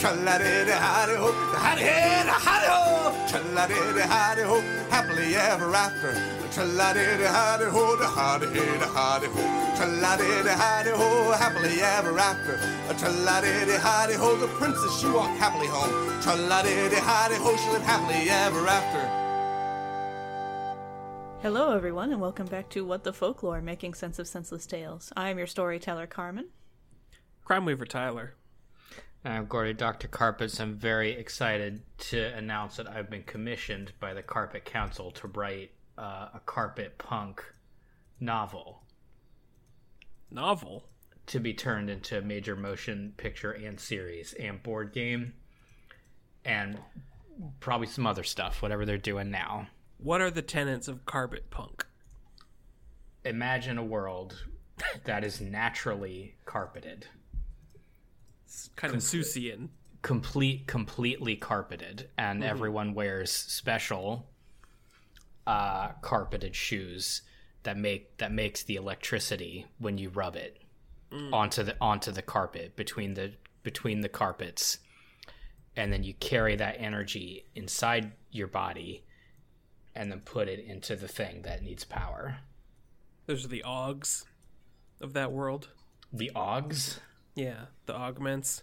Tra-la-di-di, howdy-ho, howdy-hi, howdy-ho. Tra-la-di-di, howdy-ho, happily ever after. Tra-la-di-di, howdy-ho, da howdy-hi, da howdy-ho. Tra-la-di-di, howdy-ho, happily ever after. Tra-la-di-di, howdy-ho, the princess, she walked happily home. Tra-la-di-di, howdy-ho, she lived happily ever after. Hello, everyone, and welcome back to What the Folklore, making sense of senseless tales. I am your storyteller, Carman. Crime Weaver Tyler. I'm Gordy Dr. Carpets. I'm very excited to announce that I've been commissioned by the Carpet Council to write uh, a carpet punk novel Novel. to be turned into a major motion picture and series and board game and probably some other stuff, whatever they're doing now. What are the tenets of carpet punk? Imagine a world that is naturally carpeted. It's kind of Seussian. complete completely carpeted and everyone wears special uh carpeted shoes that make that makes the electricity when you rub it onto the onto the carpet between the between the carpets. And then you carry that energy inside your body and then put it into the thing that needs power. Those are the Augs of that world. the augs Yeah, the augments.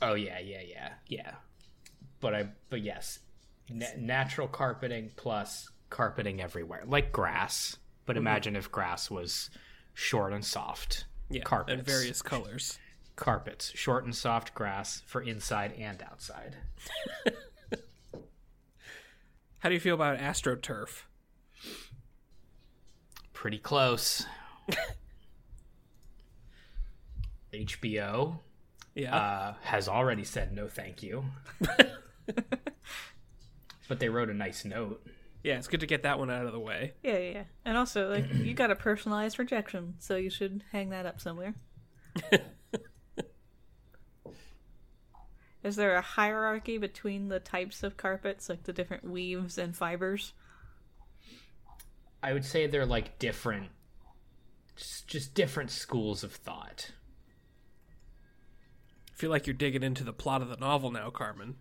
Oh yeah, yeah, yeah, yeah. But I, but yes, Na- natural carpeting plus carpeting everywhere, like grass. But mm-hmm. imagine if grass was short and soft. Yeah, carpets and various colors. carpets, short and soft grass for inside and outside. How do you feel about AstroTurf? Pretty close. HBO Yeah. uh, has already said no, thank you. but they wrote a nice note. yeah, it's good to get that one out of the way. Yeah, yeah, yeah. And also, like, you got a personalized rejection, so you should hang that up somewhere. Is there a hierarchy between the types of carpets, like the different weaves and fibers? I would say they're like different, just, just different schools of thought. I feel like you're digging into the plot of the novel now, Carman.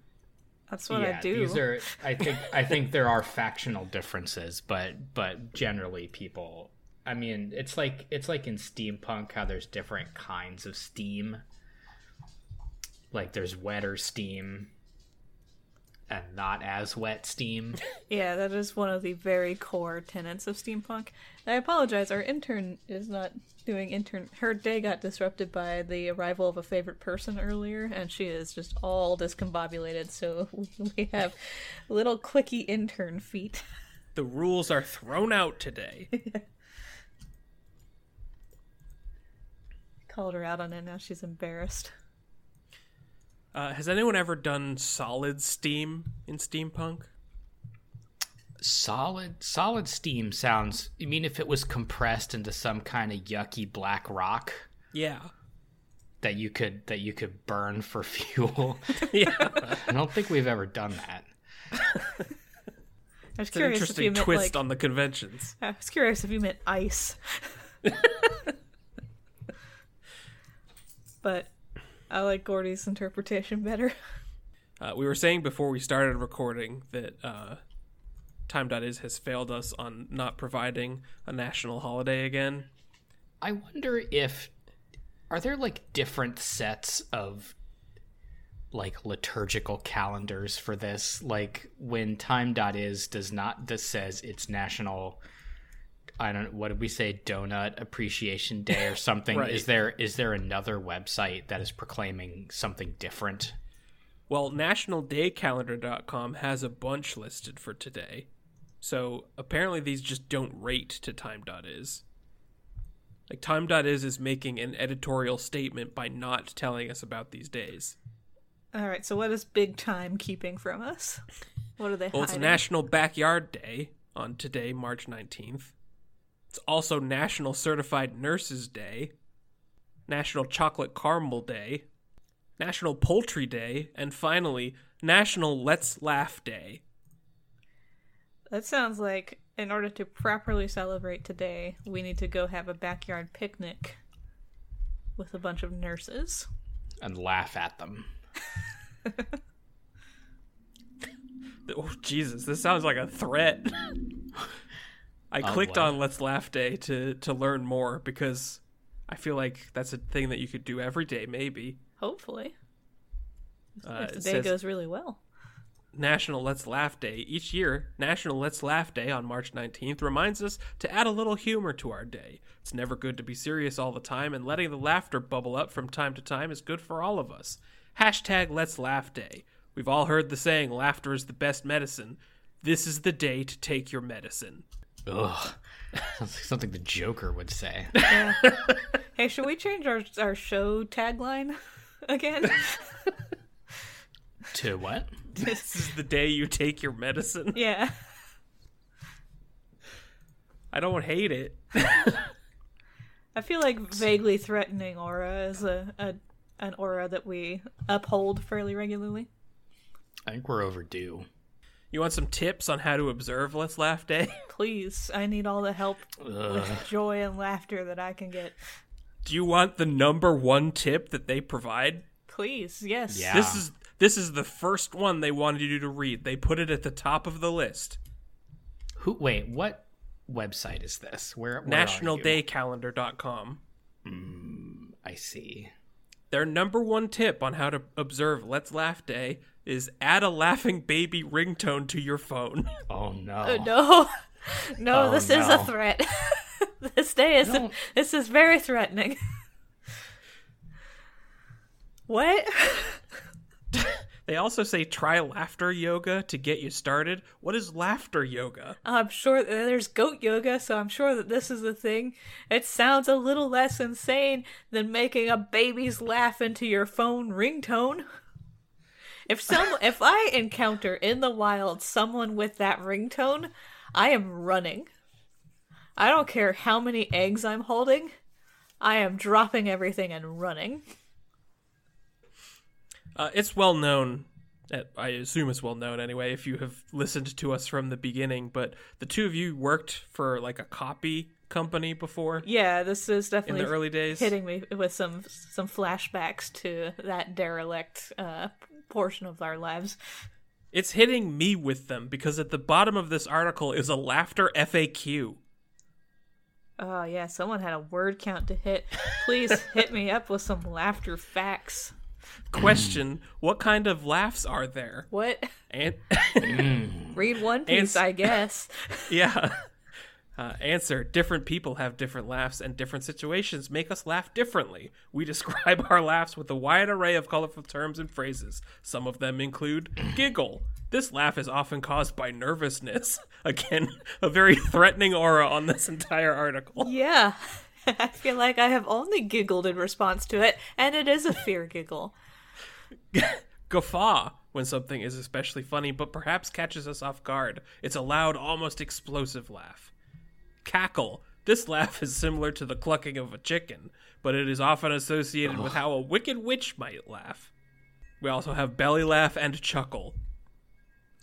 That's what yeah, I do. these are. I think. I think there are factional differences, but but generally people. I mean, it's like it's like in steampunk how there's different kinds of steam. Like there's wetter steam, and not as wet steam. Yeah, that is one of the very core tenets of steampunk. I apologize, our intern is not doing intern. Her day got disrupted by the arrival of a favorite person earlier, and she is just all discombobulated. So we have little clicky intern feet. The rules are thrown out today. Called her out on it. Now she's embarrassed. Uh, has anyone ever done solid steam in steampunk? solid solid steam sounds. I mean, if it was compressed into some kind of yucky black rock. Yeah. that you could that you could burn for fuel. Yeah. I don't think we've ever done that. I was It's an curious if you interesting meant twist like. on the conventions. I was curious if you meant ice. but I like Gordy's interpretation better. Uh, we were saying before we started recording that uh, Time.is has failed us on not providing a national holiday again. I wonder if are there like different sets of like liturgical calendars for this? Like when time.is does not this says it's national I don't know, what did we say donut appreciation day or something Right. is there is there another website that is proclaiming something different? Well, nationaldaycalendar.com has a bunch listed for today. So apparently these just don't rate to time.is. Like time.is is making an editorial statement by not telling us about these days. All right, so what is big time keeping from us? What are they Well, it's? National Backyard Day on today, March 19th. It's also National Certified Nurses Day, National Chocolate Caramel Day, National Poultry Day, and finally, National Let's Laugh Day. That sounds like in order to properly celebrate today, we need to go have a backyard picnic with a bunch of nurses. And laugh at them. Oh, Jesus, this sounds like a threat. I clicked boy. on Let's Laugh Day to, to learn more because I feel like that's a thing that you could do every day, maybe. Hopefully. Uh, if the day says- goes really well. National Let's Laugh Day. Each year, National Let's Laugh Day on March 19th reminds us to add a little humor to our day. It's never good to be serious all the time, and letting the laughter bubble up from time to time is good for all of us. Hashtag Let's Laugh Day. We've all heard the saying, laughter is the best medicine. This is the day to take your medicine. Ugh. Sounds like something the Joker would say. Hey, should we change our our show tagline again? to what? This is the day you take your medicine. yeah. I don't hate it. I feel like vaguely threatening aura is a, a an aura that we uphold fairly regularly. I think we're overdue. You want some tips on how to observe Let's Laugh Day? Please, I need all the help with joy and laughter that I can get. Do you want the number one tip that they provide? Please, yes. Yeah. This is this is the first one they wanted you to read. They put it at the top of the list. Who? Wait, what website is this? Where? where are you? NationalDayCalendar.com. Hmm, I see. Their number one tip on how to observe Let's Laugh Day is add a laughing baby ringtone to your phone. Oh no. Uh, no, no, Oh, this is a threat. this day is No. this is very threatening. what? They also say try laughter yoga to get you started. What is laughter yoga? I'm sure there's goat yoga, so I'm sure that this is a thing. It sounds a little less insane than making a baby's laugh into your phone ringtone. If some if I encounter in the wild someone with that ringtone, I am running. I don't care how many eggs I'm holding. I am dropping everything and running. Uh, it's well known. uh, I assume it's well known anyway. If you have listened to us from the beginning, but the two of you worked for like a copy company before Yeah, this is in definitely the early days. hitting me with some some flashbacks to that derelict uh, portion of our lives. It's hitting me with them because at the bottom of this article is a laughter FAQ. Oh yeah, someone had a word count to hit. Please hit me up with some laughter facts. Question: What kind of laughs are there? What? And Read One Piece, Ans- I guess. yeah. Uh, answer: Different people have different laughs, and different situations make us laugh differently. We describe our laughs with a wide array of colorful terms and phrases. Some of them include giggle. This laugh is often caused by nervousness. Again, a very threatening aura on this entire article. Yeah. I feel like I have only giggled in response to it, and it is a fear giggle. Guffaw when something is especially funny, but perhaps catches us off guard. It's a loud, almost explosive laugh. Cackle. This laugh is similar to the clucking of a chicken, but it is often associated with how a wicked witch might laugh. We also have belly laugh and chuckle.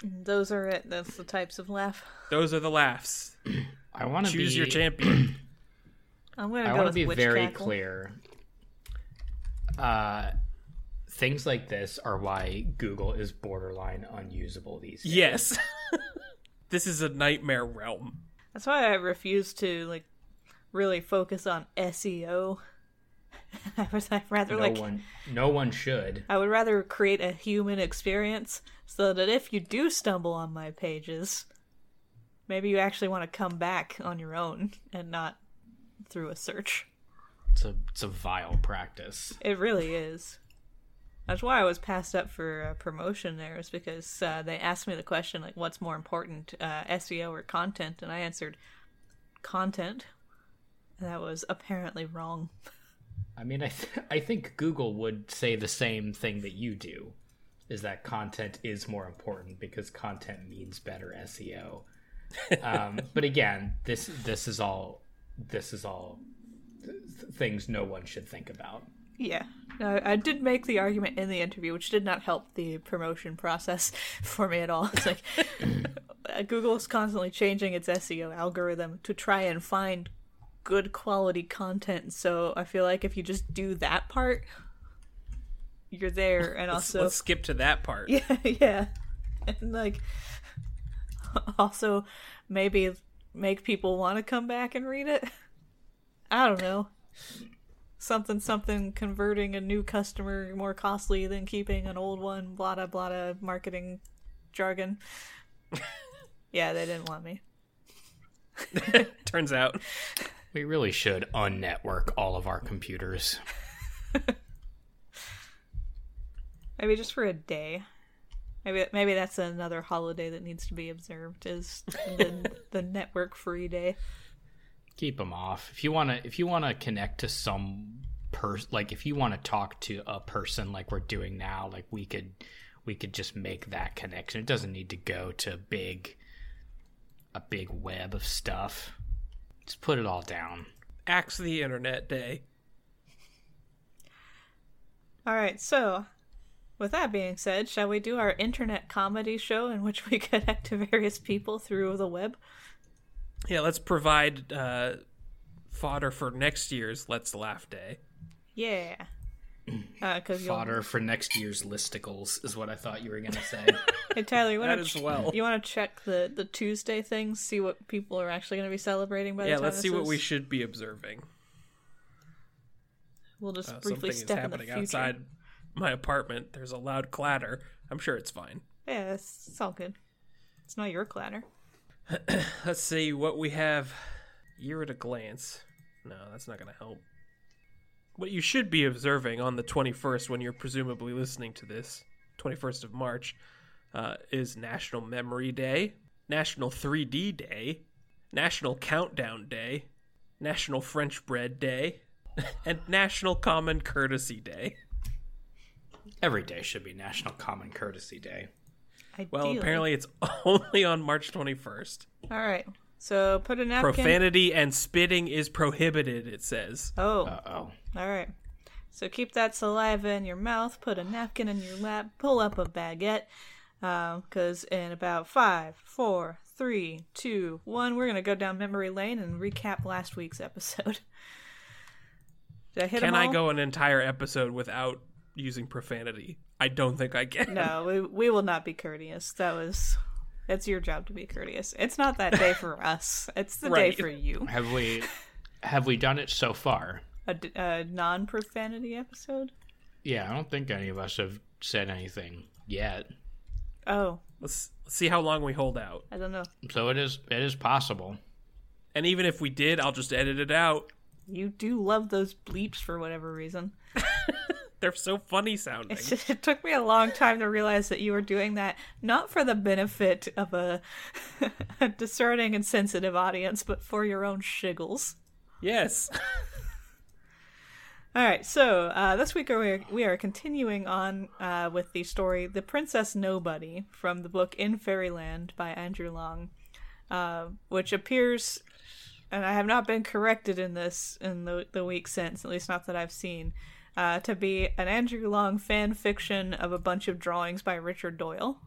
Those are it. That's the types of laugh. Those are the laughs. I want to Choose be, your champion. I'm gonna I go want to be very cackle. clear. Uh, things like this are why Google is borderline unusable these days. yes. this is a nightmare realm. That's why I refuse to like really focus on SEO. I would I'd rather No like one, no one should. I would rather create a human experience so that if you do stumble on my pages, maybe you actually want to come back on your own and not through a search. It's a it's a vile practice. It really is. That's why I was passed up for uh, promotion there, is because uh, they asked me the question, like, what's more important, uh, SEO or content? And I answered, content. And that was apparently wrong. I mean, I th- I think Google would say the same thing that you do, is that content is more important because content means better SEO. Um, but again, this this is all this is all th- th- things no one should think about. Yeah. No, I did make the argument in the interview, which did not help the promotion process for me at all. It's like Google is constantly changing its SEO algorithm to try and find good quality content. So I feel like if you just do that part, you're there. And Let's, also, let's skip to that part. yeah, yeah, and like also maybe make people want to come back and read it. I don't know. Something, something, converting a new customer more costly than keeping an old one. Blah blah blah. Marketing jargon. yeah, they didn't want me. Turns out. We really should unnetwork all of our computers. Maybe just for a day. Maybe maybe that's another holiday that needs to be observed. Is the the network free day. Keep them off. If you want to if you want to connect to some person like if you want to talk to a person like we're doing now, like we could we could just make that connection. It doesn't need to go to big a big web of stuff. Just put it all down. Axe the Internet Day. All right, so with that being said, shall we do our internet comedy show in which we connect to various people through the web? Yeah, let's provide uh, fodder for next year's Let's Laugh Day. Yeah. Because Fodder for next year's listicles is what I thought you were gonna say. Hey Tyler, you That want as to well. you want to check the the Tuesday things, see what people are actually going to be celebrating by the Yeah, let's this see what we should be observing. We'll just Uh, briefly something is step in the happening future. outside my apartment. There's a loud clatter. I'm sure it's fine. Yeah, it's, it's all good. It's not your clatter. Let's see what we have. Year at a glance. No, that's not going to help. What you should be observing on the 21st, when you're presumably listening to this, 21st of March, uh, is National Memory Day, National 3D Day, National Countdown Day, National French Bread Day, and National Common Courtesy Day. Every day should be National Common Courtesy Day. Well, apparently it's only on March 21st. All right. So put a napkin. Profanity and spitting is prohibited, it says. Oh, Uh oh. all right. So keep that saliva in your mouth. Put a napkin in your lap. Pull up a baguette. Because in about five, four, three, two, one, we're gonna go down memory lane and recap last week's episode. Did I hit 'em Can I all? go an entire episode without using profanity? I don't think I can. No, we we will not be courteous. That was. It's your job to be courteous. It's not that day for us. It's the Right. day for you. Have we have we done it so far? A non-profanity episode. Yeah, I don't think any of us have said anything yet. Oh, Let's, let's see how long we hold out. I don't know. So it is it is possible. And even if we did, I'll just edit it out. You do love those bleeps for whatever reason. They're so funny sounding. Just, it took me a long time to realize that you were doing that not for the benefit of a, a discerning and sensitive audience, but for your own shiggles. yes. All right, so uh, this week we are, we are continuing on uh, with the story "The Princess Nobody" from the book "In Fairyland" by Andrew Lang, uh, which appears, and I have not been corrected in this in the the week since, at least not that I've seen, uh, to be an Andrew Lang fan fiction of a bunch of drawings by Richard Doyle.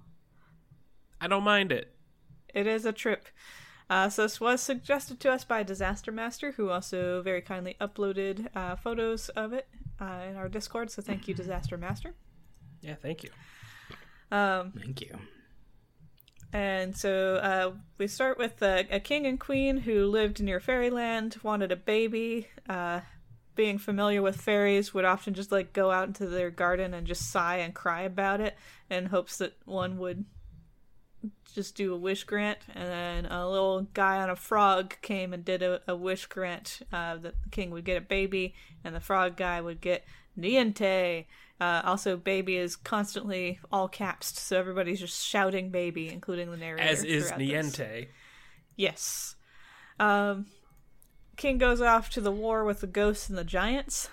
I don't mind it. It is a trip. Uh, so this was suggested to us by Disaster Master, who also very kindly uploaded uh, photos of it uh, in our Discord. So thank you, Disaster Master. Yeah, thank you. Thank you. And so uh, we start with a, a king and queen who lived near fairyland, wanted a baby. Being familiar with fairies, would often just like go out into their garden and just sigh and cry about it, in hopes that one would just do a wish grant. And then a little guy on a frog came and did a, a wish grant uh, that the king would get a baby, and the frog guy would get niente. Uh, also, baby is constantly all caps, so everybody's just shouting baby, including the narrator. As is throughout this. Niente. Yes. Um, King goes off to the war with the ghosts and the giants.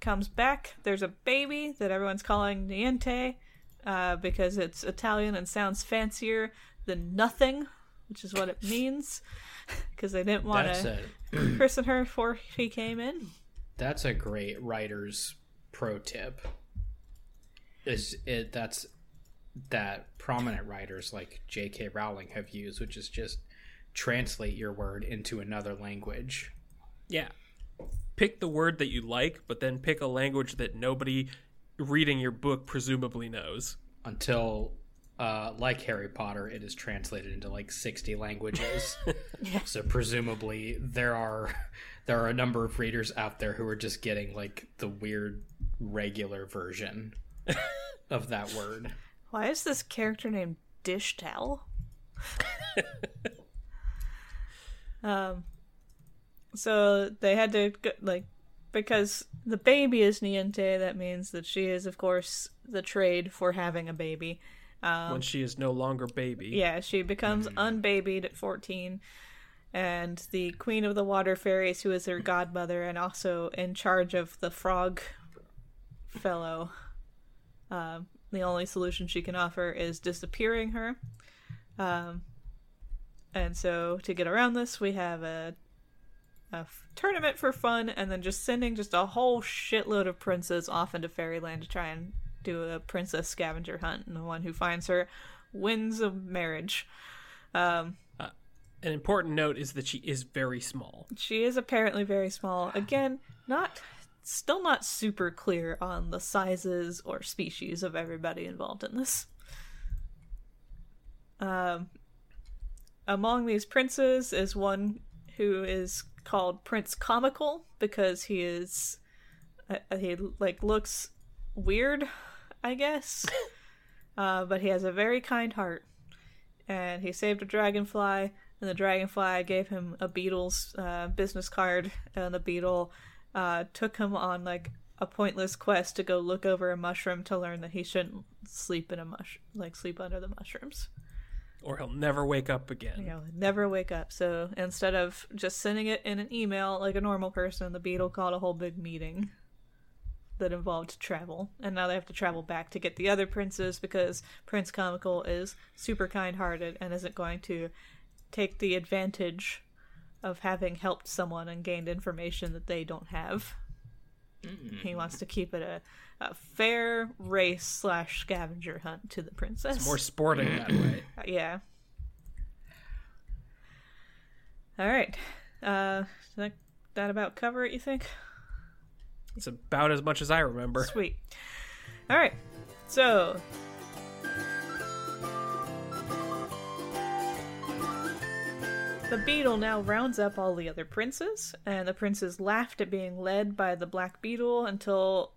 Comes back. There's a baby that everyone's calling Niente uh, because it's Italian and sounds fancier than nothing, which is what it means, because they didn't want to christen her before he came in. that's a great writer's pro tip. Is it that's that prominent writers like J.K. Rowling have used, which is just translate your word into another language. Yeah. Pick the word that you like, but then pick a language that nobody reading your book presumably knows. until uh, like harry potter it is translated into like 60 languages so presumably there are there are a number of readers out there who are just getting like the weird regular version of that word Why is this character named Dish Towel? um, so they had to go, like because the baby is Niente. That means that she is, of course, the trade for having a baby. Um, when she is no longer baby. Yeah, she becomes unbabied at 14. And the Queen of the Water Fairies, who is her godmother and also in charge of the frog fellow, um, the only solution she can offer is disappearing her. Um, and so to get around this, we have a, a f- tournament for fun and then just sending just a whole shitload of princes off into fairyland to try and do a princess scavenger hunt. And the one who finds her wins a marriage. Um, An important note is that she is very small. she is apparently very small. Again, not still not super clear on the sizes or species of everybody involved in this. Um, among these princes is one who is called Prince Comical because he is uh, he like looks weird, I guess. uh, but he has a very kind heart, and he saved a dragonfly. And the dragonfly gave him a beetle's uh, business card, and the beetle uh, took him on like a pointless quest to go look over a mushroom to learn that he shouldn't sleep in a mush like sleep under the mushrooms. Or he'll never wake up again. You know, never wake up. So instead of just sending it in an email like a normal person, the beetle called a whole big meeting that involved travel. And now they have to travel back to get the other princes because Prince Comical is super kind hearted and isn't going to take the advantage of having helped someone and gained information that they don't have. He mm-hmm. wants to keep it a, a fair race slash scavenger hunt to the princess. More sporting that way. Uh, Yeah. All right. Uh, that, that about cover it, you think? It's about as much as I remember. Sweet. All right. So. The beetle now rounds up all the other princes, and the princes laughed at being led by the black beetle until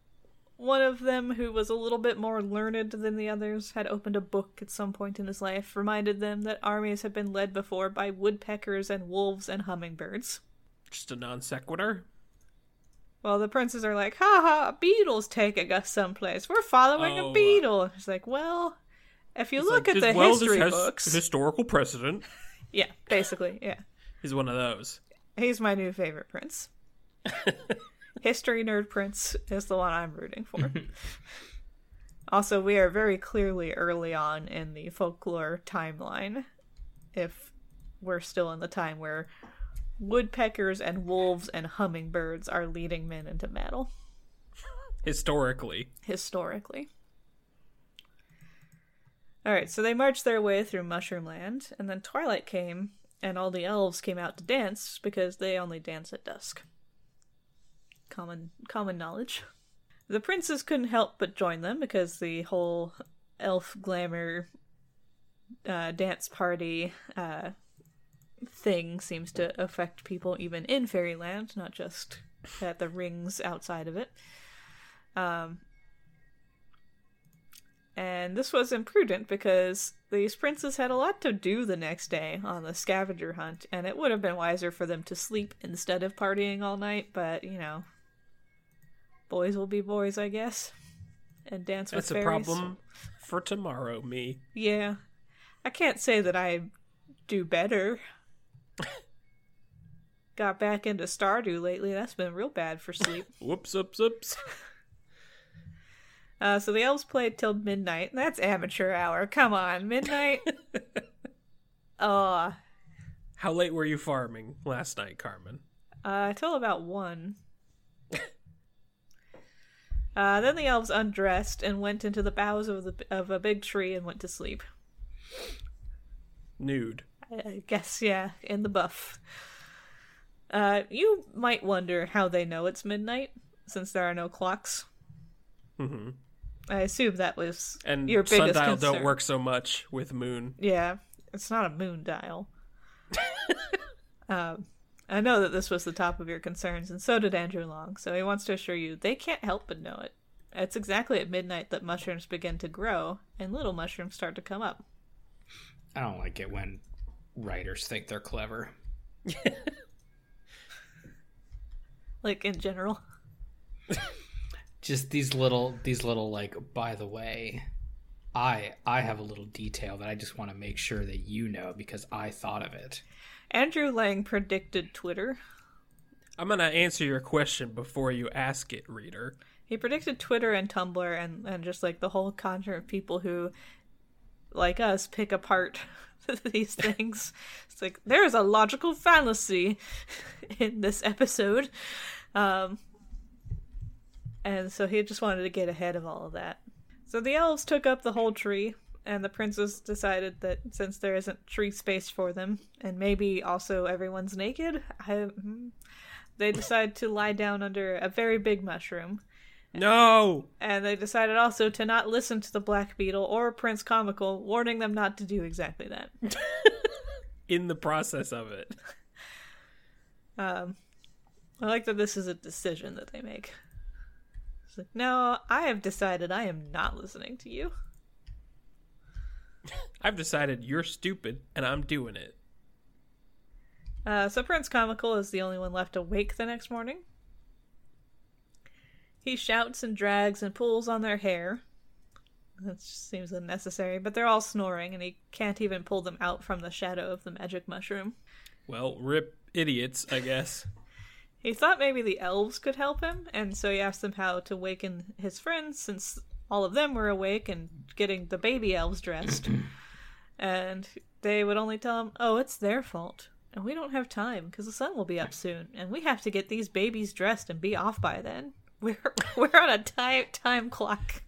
one of them, who was a little bit more learned than the others, had opened a book at some point in his life, reminded them that armies have been led before by woodpeckers and wolves and hummingbirds. Just a non sequitur. Well, the princes are like, ha ha, a beetle's taking us someplace. We're following Oh, a uh, beetle. It's like, well, if you look at the well, history books. historical precedent. Yeah, basically, yeah. He's one of those. He's my new favorite prince. History nerd prince is the one I'm rooting for. also, we are very clearly early on in the folklore timeline. If we're still in the time where woodpeckers and wolves and hummingbirds are leading men into battle. Historically. historically. Alright, so they marched their way through Mushroom Land, and then twilight came, and all the elves came out to dance because they only dance at dusk. Common common knowledge. The princes couldn't help but join them because the whole elf glamour uh, dance party uh, thing seems to affect people even in fairyland, not just at the rings outside of it. Um, and this was imprudent because these princes had a lot to do the next day on the scavenger hunt, and it would have been wiser for them to sleep instead of partying all night, but you know, boys will be boys, I guess, and dance with That's a fairies. problem for tomorrow, me. Yeah. I can't say that I do better. Got back into Stardew lately. That's been real bad for sleep. Whoops, oops, oops. Uh, so the elves played till midnight. That's amateur hour. Come on, midnight. Oh, How late were you farming last night, Carman? Uh, until about one. Uh, then the elves undressed and went into the boughs of the of a big tree and went to sleep. Nude. I, I guess, yeah, in the buff. Uh, you might wonder how they know it's midnight, since there are no clocks. Mm-hmm. I assume that was And your biggest sundial concern. don't work so much with moon. Yeah, it's not a moon dial. um, I know that this was the top of your concerns, and so did Andrew Lang. So he wants to assure you they can't help but know it. It's exactly at midnight that mushrooms begin to grow, and little mushrooms start to come up. I don't like it when writers think they're clever. Like in general. Just these little these little like by the way, I I have a little detail that I just want to make sure that you know because I thought of it. Andrew Lang predicted Twitter. I'm gonna answer your question before you ask it, reader. He predicted Twitter and Tumblr and, and just like the whole conjure of people who, like us, pick apart these things. It's like there's a logical fallacy in this episode. Um, and so he just wanted to get ahead of all of that. So the elves took up the whole tree, and the princess decided that since there isn't tree space for them, and maybe also everyone's naked, I, hmm, they decide to lie down under a very big mushroom No. and they decided also to not listen to the Black Beetle or Prince Comical, warning them not to do exactly that. In the process of it. Um, I like that this is a decision that they make. It's like, no, I have decided I am not listening to you. I've decided you're stupid and I'm doing it. Uh, so Prince Comical is the only one left awake the next morning. He shouts and drags and pulls on their hair. That seems unnecessary, but they're all snoring, and he can't even pull them out from the shadow of the magic mushroom. Well, rip idiots, I guess. He thought maybe the elves could help him, and so he asked them how to waken his friends since all of them were awake and getting the baby elves dressed. and they would only tell him, oh, it's their fault. And we don't have time because the sun will be up soon, and we have to get these babies dressed and be off by then. We're we're on a time time clock.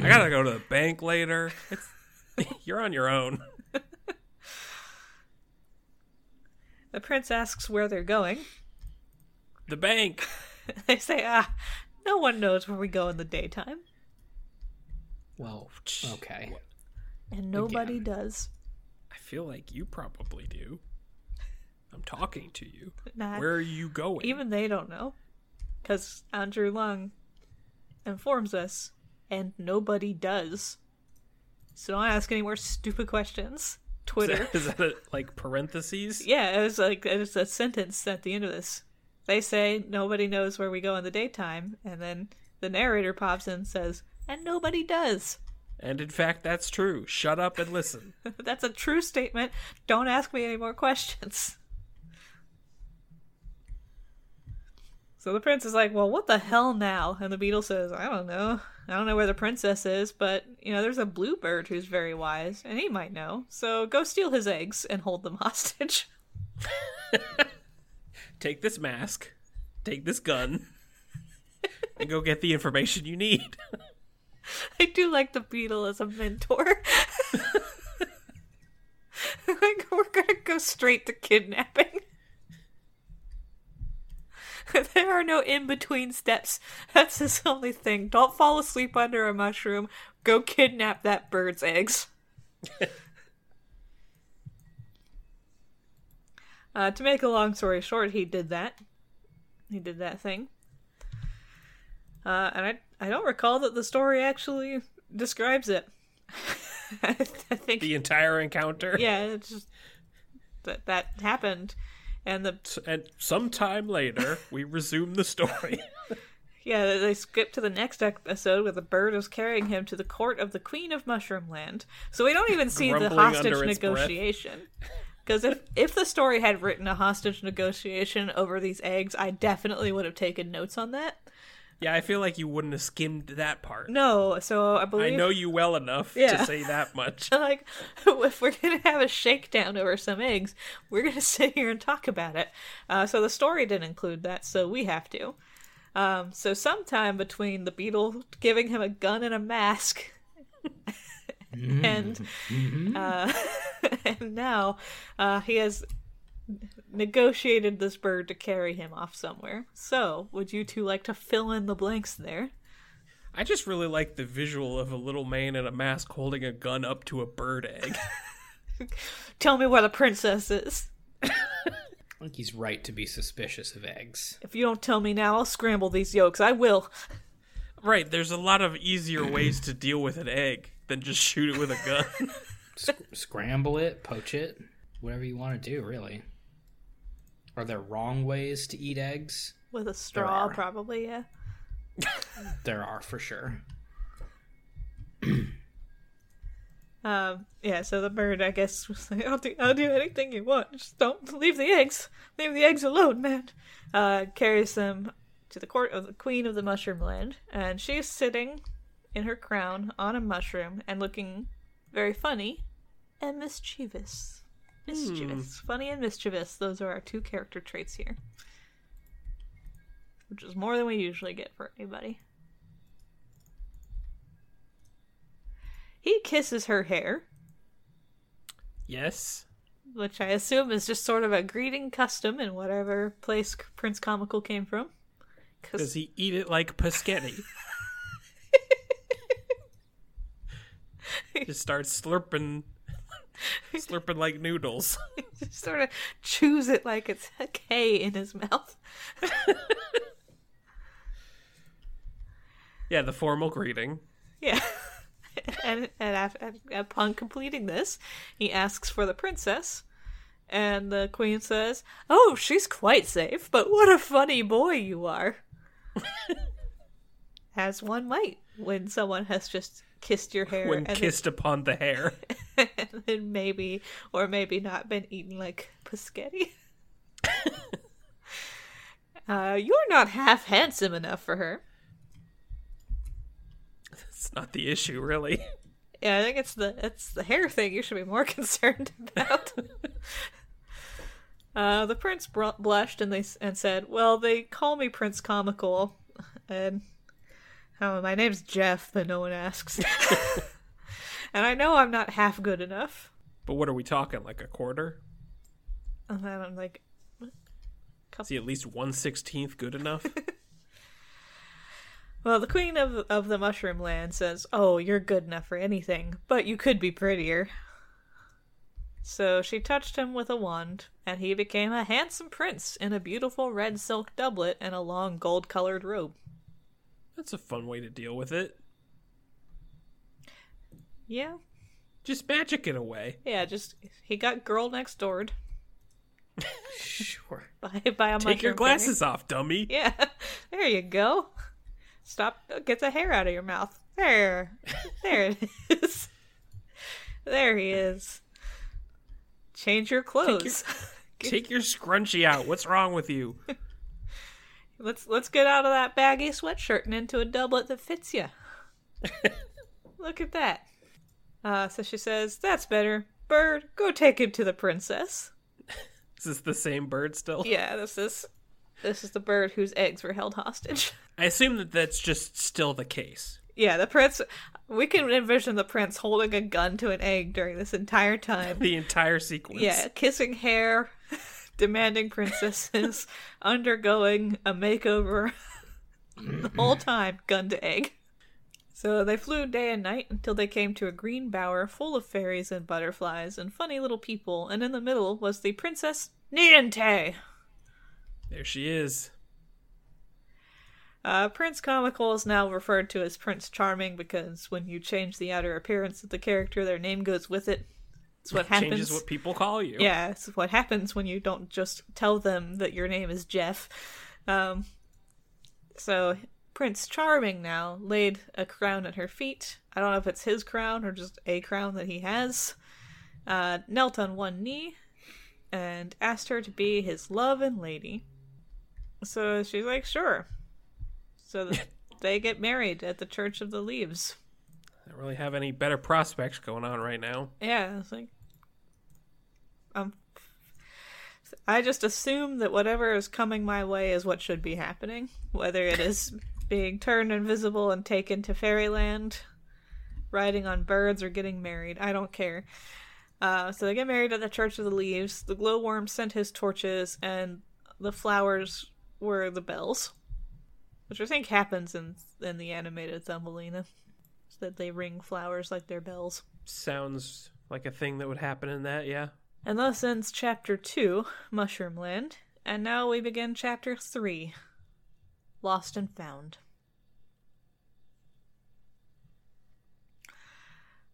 I gotta go to the bank later. It's, you're on your own. The prince asks where they're going. The bank. They say, ah, no one knows where we go in the daytime, Well, okay. and nobody Again. does. I feel like you probably do. I'm talking to you. Nah, Where are you going? Even they don't know. Because Andrew Lang informs us, and nobody does. So don't ask any more stupid questions. is Twitter. that, is that a, like parentheses? yeah, it was like it was a sentence at the end of this. They say nobody knows where we go in the daytime, and then the narrator pops in and says, and nobody does. And in fact, that's true. Shut up and listen. That's a true statement. Don't ask me any more questions. So the prince is like, Well, what the hell now? And the beetle says, I don't know. I don't know where the princess is, but, you know, there's a bluebird who's very wise, and he might know. So go steal his eggs and hold them hostage. Take this mask, take this gun, and go get the information you need. I do like the beetle as a mentor. like, we're gonna go straight to kidnapping. there are no in between steps. That's his only thing. Don't fall asleep under a mushroom. Go kidnap that bird's eggs. uh, to make a long story short, he did that. He did that thing. Uh, and I I don't recall that the story actually describes it. I think The entire encounter. yeah, it's just that that happened, and the And sometime later, we resume the story. yeah they skip to the next episode where the bird is carrying him to the court of the Queen of Mushroomland. So we don't even see the hostage under its breath. negotiation. Because if if the story had written a hostage negotiation over these eggs, I definitely would have taken notes on that. Yeah, I feel like you wouldn't have skimmed that part. No, so I believe I know you well enough Yeah. to say that much. like if we're gonna have a shakedown over some eggs, we're gonna sit here and talk about it. Uh, so the story didn't include that, so we have to. Um, so sometime between the beetle giving him a gun and a mask, and uh, and now uh, he has negotiated this bird to carry him off somewhere. So would you two like to fill in the blanks there? I just really like the visual of a little man in a mask holding a gun up to a bird egg. Tell me where the princess is. I think he's right to be suspicious of eggs. If you don't tell me now, I'll scramble these yolks. I will. right, there's a lot of easier ways to deal with an egg than just shoot it with a gun. Sc- scramble it, poach it, whatever you want to do, really. Are there wrong ways to eat eggs? With a straw, probably, yeah. There are for sure. Um, yeah, so the bird, I guess, was like, I'll do, I'll do anything you want. Just don't leave the eggs. Leave the eggs alone, man. Uh, carries them to the court of the queen of the mushroom land, and she is sitting in her crown on a mushroom and looking very funny and mischievous. Mischievous. Hmm. Funny and mischievous. Those are our two character traits here. Which is more than we usually get for anybody. He kisses her hair, yes. which I assume is just sort of a greeting custom in whatever place Prince Comical came from. Does he eat it like Pasketti? just starts slurping, slurping like noodles. he sort of chews it like it's a K in his mouth. Yeah, the formal greeting. Yeah. and and after, upon completing this, he asks for the princess, and the queen says, "Oh, she's quite safe, but what a funny boy you are." As one might when someone has just kissed your hair When and kissed upon the hair. and then maybe or maybe not been eaten like Pasketti. uh, you're not half handsome enough for her. That's not the issue, really. Yeah, I think it's the it's the hair thing you should be more concerned about. uh, the prince br- blushed and they and said, "Well, they call me Prince Comical, and oh, my name's Jeff, but no one asks. and I know I'm not half good enough. But what are we talking? Like a quarter? And then I'm like, Is he at least one sixteenth good enough? well, the queen of of the Mushroom Land says, "Oh, you're good enough for anything, but you could be prettier." So she touched him with a wand, and he became a handsome prince in a beautiful red silk doublet and a long gold colored robe. That's a fun way to deal with it. Yeah, Just magic in a way. yeah. Just he got girl next doored Sure. by by a Take your fairy. glasses off, dummy. Yeah, there you go. Stop. Get the hair out of your mouth. There, there it is. There he is. Change your clothes. Take your scrunchie out. What's wrong with you? Let's let's get out of that baggy sweatshirt and into a doublet that fits you. Look at that. Uh, so she says, "That's better. Bird, go take him to the princess." Is this the same bird still? Yeah, this is this is the bird whose eggs were held hostage. I assume that that's just still the case. Yeah, the prince. We can envision the prince holding a gun to an egg during this entire time. The entire sequence. Yeah, kissing hair, demanding princesses, undergoing a makeover. the whole time, gun to egg. So they flew day and night until they came to a green bower full of fairies and butterflies and funny little people, and in the middle was the Princess Niente. There she is. Uh, Prince Comical is now referred to as Prince Charming because when you change the outer appearance of the character, their name goes with it. It's what happens. Changes what people call you. Yeah, it's what happens when you don't just tell them that your name is Jeff. Um, so Prince Charming now laid a crown at her feet. I don't know if it's his crown or just a crown that he has. Uh, knelt on one knee and asked her to be his love and lady. So she's like, sure. so they get married at the Church of the Leaves. I don't really have any better prospects going on right now. Yeah, it's like um I just assume that whatever is coming my way is what should be happening, whether it is being turned invisible and taken to fairyland, riding on birds or getting married. I don't care. Uh, so they get married at the Church of the Leaves. The glowworm sent his torches, and the flowers were the bells, which I think happens in in the animated Thumbelina, so that they ring flowers like they're bells. Sounds like a thing that would happen in that, yeah. And thus ends Chapter 2, Mushroomland, and now we begin Chapter 3, Lost and Found.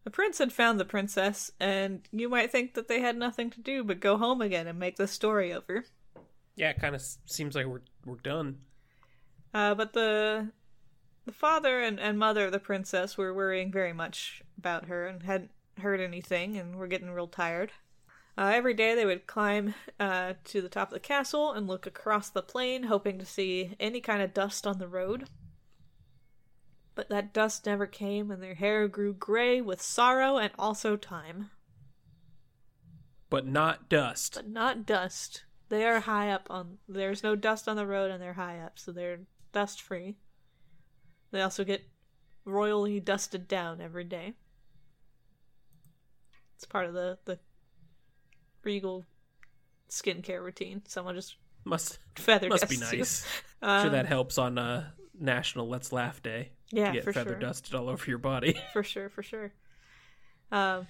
The prince had found the princess, and you might think that they had nothing to do but go home again and make the story over. Yeah, it kind of seems like we're we're done. Uh, but the the father and, and mother of the princess were worrying very much about her and hadn't heard anything and were getting real tired. Uh, every day they would climb uh, to the top of the castle and look across the plain, hoping to see any kind of dust on the road. But that dust never came, and their hair grew gray with sorrow and also time. But not dust. But not dust. They are high up on. There's no dust on the road, and they're high up, so they're dust free. They also get royally dusted down every day. It's part of the the regal skincare routine. Someone just Must feather must be nice. Um, sure that helps on uh, National Let's Laugh Day. Yeah, to get for feather sure. dusted all over your body. for sure, for sure. Um,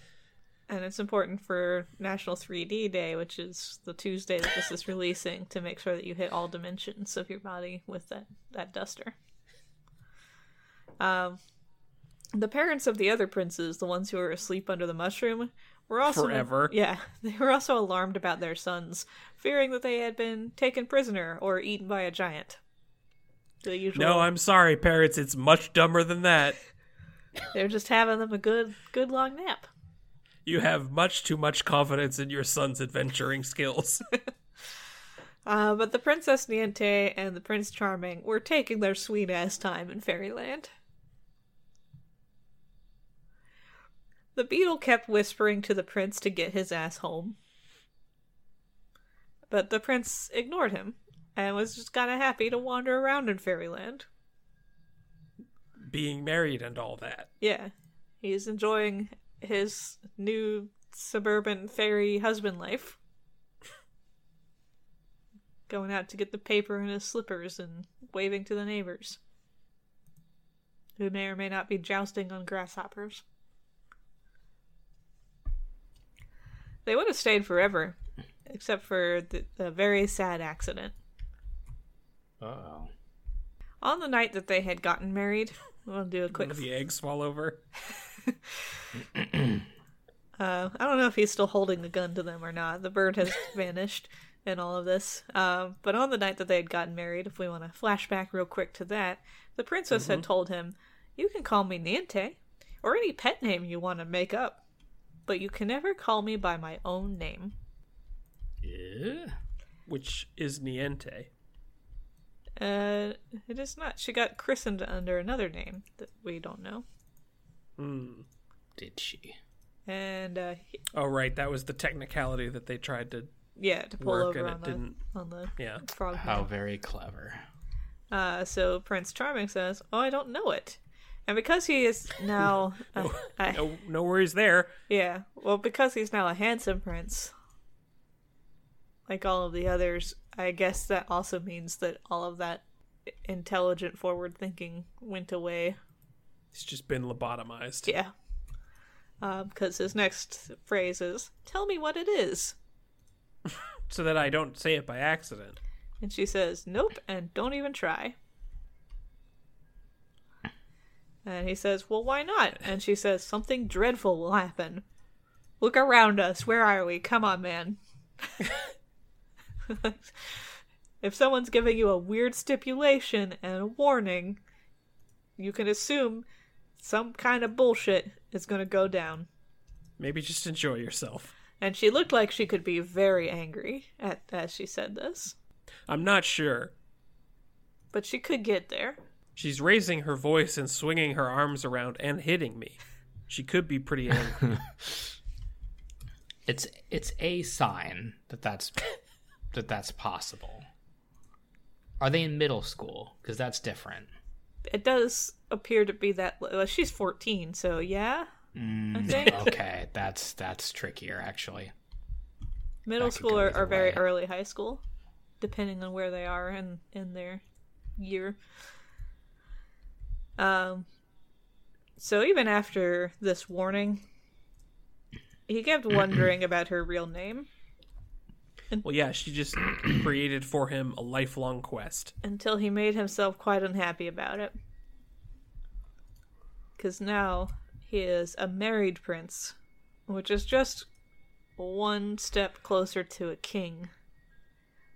and it's important for National 3D Day, which is the Tuesday that this is releasing, to make sure that you hit all dimensions of your body with that that duster. Um, the parents of the other princes, the ones who were asleep under the mushroom, were also Forever. Yeah, they were also alarmed about their sons, fearing that they had been taken prisoner or eaten by a giant. The usual. no, I'm sorry, parents. It's much dumber than that. They're just having them a good, good long nap. You have much too much confidence in your son's adventuring skills. Uh, but the Princess Niente and the Prince Charming were taking their sweet ass time in Fairyland. The beetle kept whispering to the prince to get his ass home. But the prince ignored him and was just kind of happy to wander around in Fairyland. Being married and all that. Yeah, he's enjoying his new suburban fairy husband life. Going out to get the paper in his slippers and waving to the neighbors. Who may or may not be jousting on grasshoppers. They would have stayed forever, except for the, the very sad accident. Oh. On the night that they had gotten married, we'll do a quick the eggs fall over. Uh, I don't know if he's still holding the gun to them or not. The bird has vanished in all of this. Um, but on the night that they had gotten married, if we want to flashback real quick to that, the princess had told him, You can call me Niente, or any pet name you want to make up, but you can never call me by my own name. Yeah. Which is Niente. Uh, it is not. She got christened under another name that we don't know. Hmm. Did she? And, uh, he- Oh, right. That was the technicality that they tried to. yeah, to pull Work, over and on it the, didn't- on the Yeah. frog. How very clever. Uh, so Prince Charming says, "Oh, I don't know it," and because he is now, uh, I- No, no worries there. yeah, well, because he's now a handsome prince, like all of the others, I guess that also means that all of that intelligent, forward thinking went away. It's just been lobotomized. Yeah, because his next phrase is, "Tell me what it is," So that I don't say it by accident. and she says, "Nope," and don't even try. And he says, Well, why not? And she says, Something dreadful will happen. Look around us. Where are we? Come on, man. if someone's giving you a weird stipulation and a warning, you can assume some kind of bullshit is going to go down. Maybe just enjoy yourself. And she looked like she could be very angry at as she said this, I'm not sure. but she could get there. She's raising her voice and swinging her arms around and hitting me. She could be pretty angry. It's it's a sign that that's that that's possible. Are they in middle school? Because that's different. It does appear to be that well, she's 14, so yeah. I mm, think Okay, that's that's trickier actually. middle that school go are, very early high school, depending on where they are in in their year. Um. So even after this warning, he kept wondering about her real name well, yeah, she just created for him a lifelong quest. until he made himself quite unhappy about it. Because now he is a married prince, which is just one step closer to a king,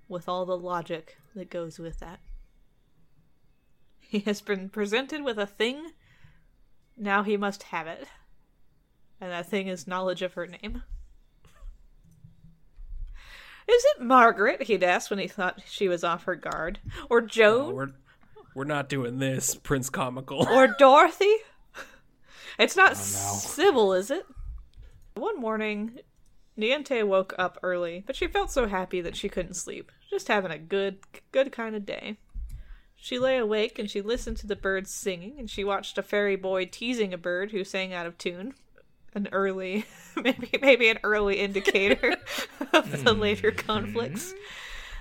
with all the logic that goes with that. He has been presented with a thing, now he must have it. And that thing is knowledge of her name. Is it Margaret? he'd asked when he thought she was off her guard. Or Oh, Joan? we're we're not doing this, Prince Comical. or Dorothy? It's not oh, no. Sybil, is it? One morning, Niente woke up early, but she felt so happy that she couldn't sleep. Just having a good, good kind of day. She lay awake and she listened to the birds singing, and she watched a fairy boy teasing a bird who sang out of tune. An early, maybe maybe an early indicator of the later conflicts.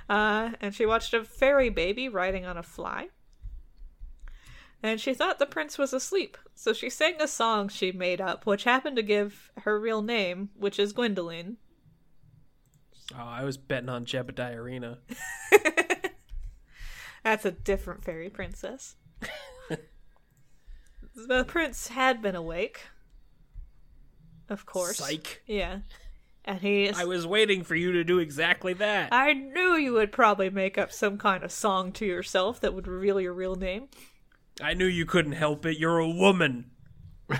Uh, and she watched a fairy baby riding on a fly and she thought the prince was asleep. So she sang a song she made up, which happened to give her real name, which is Gwendoline. Oh, I was betting on Jebediah Arena. That's a different fairy princess. the prince had been awake. Of course. Psych. Yeah. And he I was waiting for you to do exactly that. I knew you would probably make up some kind of song to yourself that would reveal your real name. I knew you couldn't help it. You're a woman. I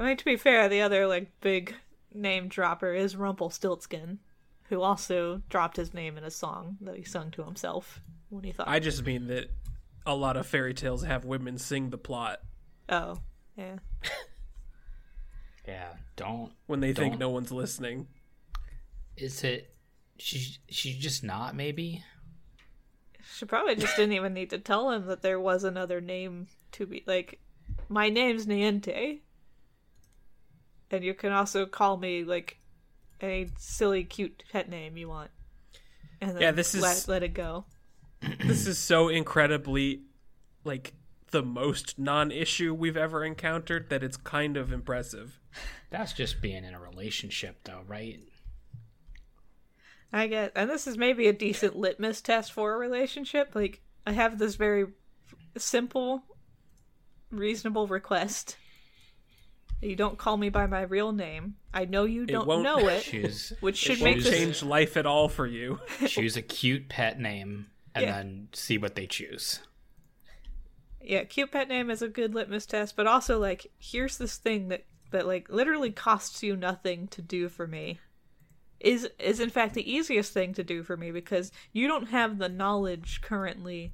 mean, to be fair, the other like big name dropper is Rumpelstiltskin, who also dropped his name in a song that he sung to himself when he thought, I just mean that a lot of fairy tales have women sing the plot "Oh, yeah." Yeah, don't. when they think Don't- no one's listening. Is it? She she's just not maybe. She probably just didn't even need to tell him that there was another name to be like. My name's Niente, and you can also call me like a silly, cute pet name you want. And then Yeah, this is- let, let it go. this is so incredibly like the most non-issue we've ever encountered that it's kind of impressive. That's just being in a relationship, though, right? I get, and this is maybe a decent litmus test for a relationship. Like, I have this very simple, reasonable request. You don't call me by my real name. I know you don't won't- know it, Choose which should Won't make this. change life at all for you. choose a cute pet name and Yeah. then see what they choose. Yeah, cute pet name is a good litmus test, but also like, here's this thing that that like literally costs you nothing to do for me. Is is in fact the easiest thing to do for me because you don't have the knowledge currently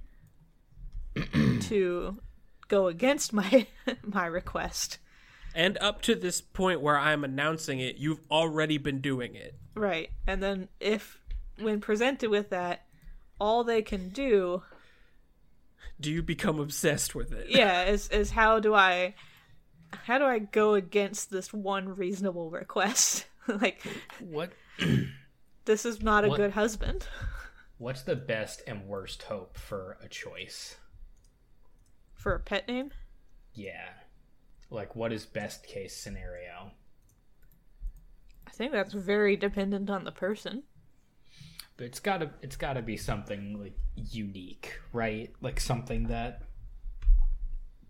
to go against my my request. And up to this point where I'm announcing it, you've already been doing it. Right. And then if when presented with that, all they can do Do you become obsessed with it? yeah, is is how do I how do I go against this one reasonable request? like What this is not a What- good husband. What's the best and worst hope for a choice? For a pet name? Yeah. Like, what is best case scenario? I think that's very dependent on the person. But it's gotta it's gotta be something like unique, right? Like something that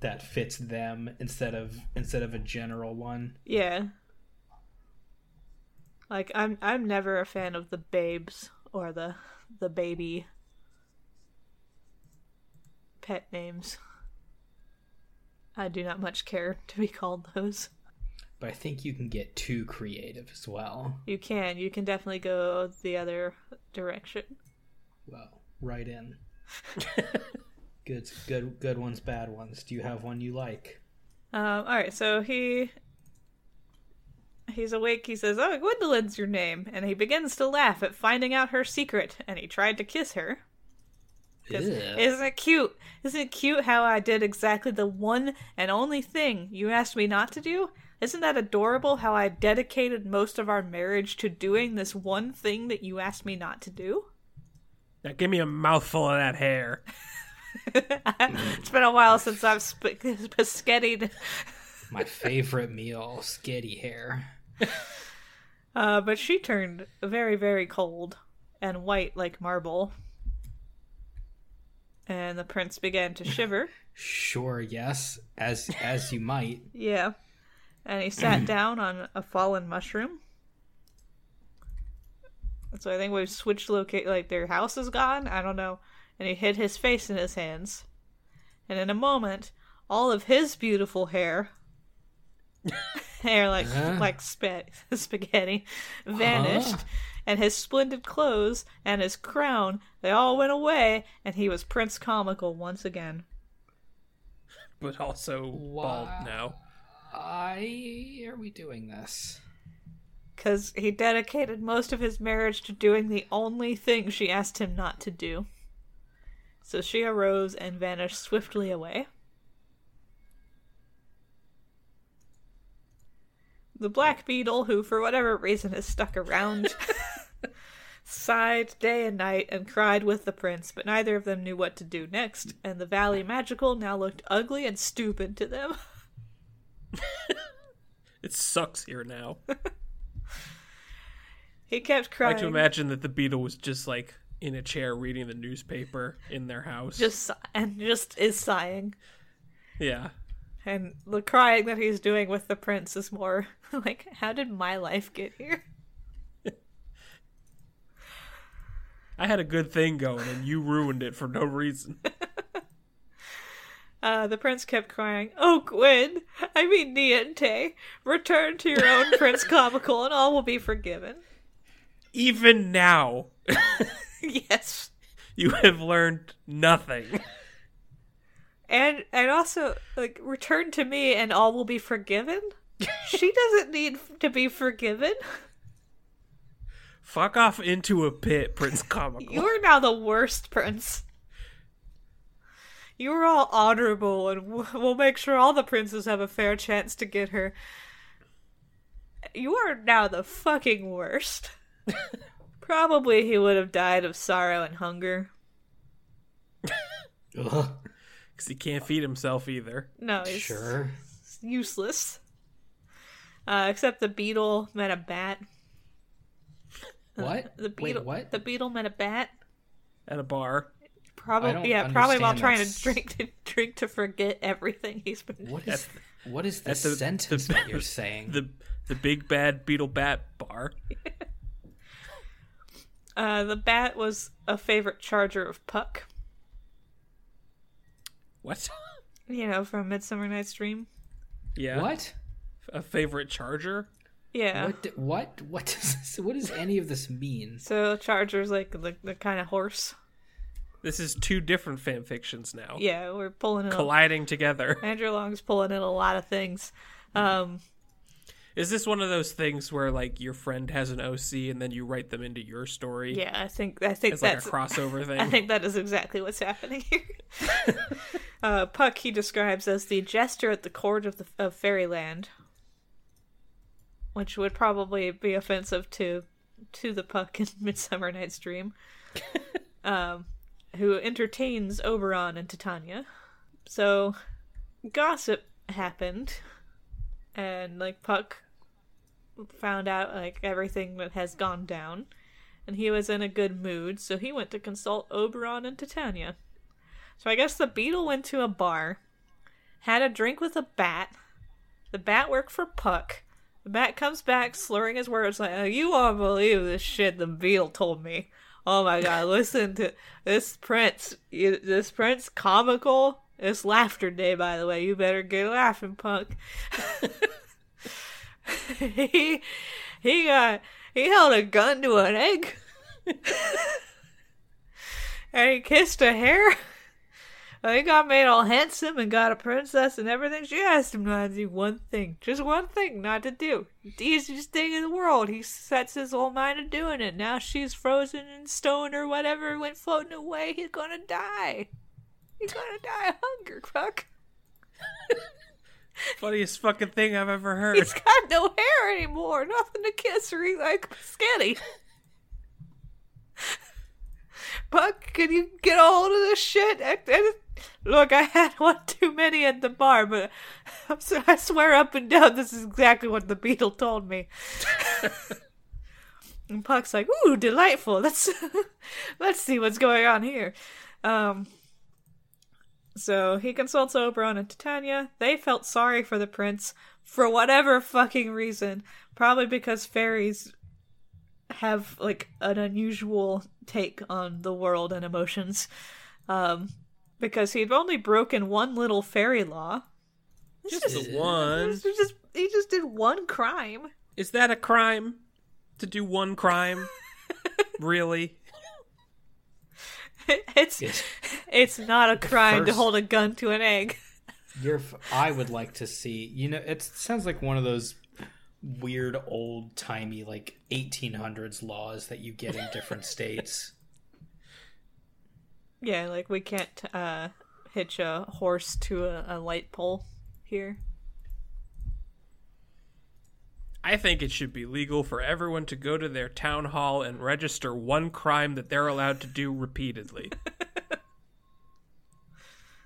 that fits them instead of instead of a general one. Yeah. Like I'm I'm never a fan of the babes or the the baby pet names. I do not much care to be called those. But I think you can get too creative as well. You can, you can definitely go the other direction. Well, right in. Good, good, good ones, bad ones. Do you have one you like? Um, all right, so he he's awake. He says, "Oh, Gwendolyn's your name," and he begins to laugh at finding out her secret. And he tried to kiss her. 'Cause Isn't it cute? Isn't it cute how I did exactly the one and only thing you asked me not to do? Isn't that adorable how I dedicated most of our marriage to doing this one thing that you asked me not to do? Now give me a mouthful of that hair. it's been a while since I've sp- spaghettied My favorite meal, skitty hair. Uh, but she turned very, very cold and white like marble. And the prince began to shiver. Sure, yes, as as you might. yeah. And he sat down on a fallen mushroom. So I think we've switched locate like their house is gone. I don't know. And he hid his face in his hands. And in a moment, all of his beautiful hair, hair like Huh? like spa- spaghetti, vanished, Huh? And his splendid clothes and his crown they all went away, and he was Prince Comical once again. But also bald Wow. now. I are we doing this? Because he dedicated most of his marriage to doing the only thing she asked him not to do. So she arose and vanished swiftly away. The black beetle, who for whatever reason has stuck around, sighed day and night and cried with the prince, but neither of them knew what to do next, and the Valley Magical now looked ugly and stupid to them. It sucks here now. He kept I crying. like to imagine that the beetle was just like in a chair reading the newspaper in their house. just and just is sighing. yeah. And the crying that he's doing with the prince is more like, how did my life get here? I had a good thing going and you ruined it for no reason. Uh, the prince kept crying, Oh, Gwen, I mean Niente, return to your own Prince Comical and all will be forgiven. Even now, yes. you have learned nothing. And and also, like, return to me and all will be forgiven? she doesn't need to be forgiven. Fuck off into a pit, Prince Comical. You are now the worst prince. You are all honorable, and we'll make sure all the princes have a fair chance to get her. You are now the fucking worst. Probably he would have died of sorrow and hunger. Ugh, Because he can't feed himself either. No, he's sure. useless. Uh, except the beetle met a bat. What? The beetle, Wait, what? The beetle met a bat. At a bar. Probably, yeah, probably while understand trying this. to drink to drink to forget everything he's been. What is what is the At the- sentence the- that you're saying? The the big bad beetle bat bar. Uh, the bat was a favorite charger of Puck. What? You know, from Midsummer Night's Dream. Yeah. what? A favorite charger? Yeah. What? d- What? What does this, what does any of this mean? So Charger's like the, the kind of horse. This is two different fan fictions now. Yeah, we're pulling in. A, Colliding together. Andrew Lang's pulling in a lot of things. Um, Is this one of those things where like your friend has an OC and then you write them into your story? yeah, I think I think It's like a crossover thing. I think that is exactly what's happening here. uh, Puck he describes as the jester at the court of the of Fairyland, which would probably be offensive to to the Puck in Midsummer Night's Dream, um, who entertains Oberon and Titania. So, gossip happened, and like Puck found out like everything that has gone down and he was in a good mood, so he went to consult Oberon and Titania. So I guess the beetle went to a bar, had a drink with a bat. The bat worked for Puck. Bat comes back slurring his words like, oh, "You won't believe this shit the beetle told me." Oh my god! Listen to this prince. You, this prince comical. It's laughter day, by the way. You better get laughing, Puck. he he got he held a gun to an egg and he kissed a hare He got made all handsome and got a princess and everything. She asked him not to do one thing, just one thing not to do. The easiest thing in the world. He sets his whole mind to doing it. Now she's frozen in stone or whatever, went floating away. He's gonna die. He's gonna die of hunger, fuck. Funniest fucking thing I've ever heard. He's got no hair anymore, nothing to kiss or eat like skinny. Puck, can you get a hold of this shit? I- I- Look, I had one too many at the bar, but I swear up and down this is exactly what the beetle told me. and Puck's like, "Ooh, delightful. Let's let's see what's going on here." Um, so he consults Oberon and Titania. They felt sorry for the prince for whatever fucking reason. Probably because fairies have like an unusual take on the world and emotions. Um, because he'd only broken one little fairy law. just the one. He just he just did one crime. Is that a crime? To do one crime? really? It's Yes. it's not a crime to hold a gun to an egg. Your, f- I would like to see. You know, it sounds like one of those weird old timey like 1800s laws that you get in different states. Yeah, like we can't uh hitch a horse to a, a light pole here. I think it should be legal for everyone to go to their town hall and register one crime that they're allowed to do repeatedly.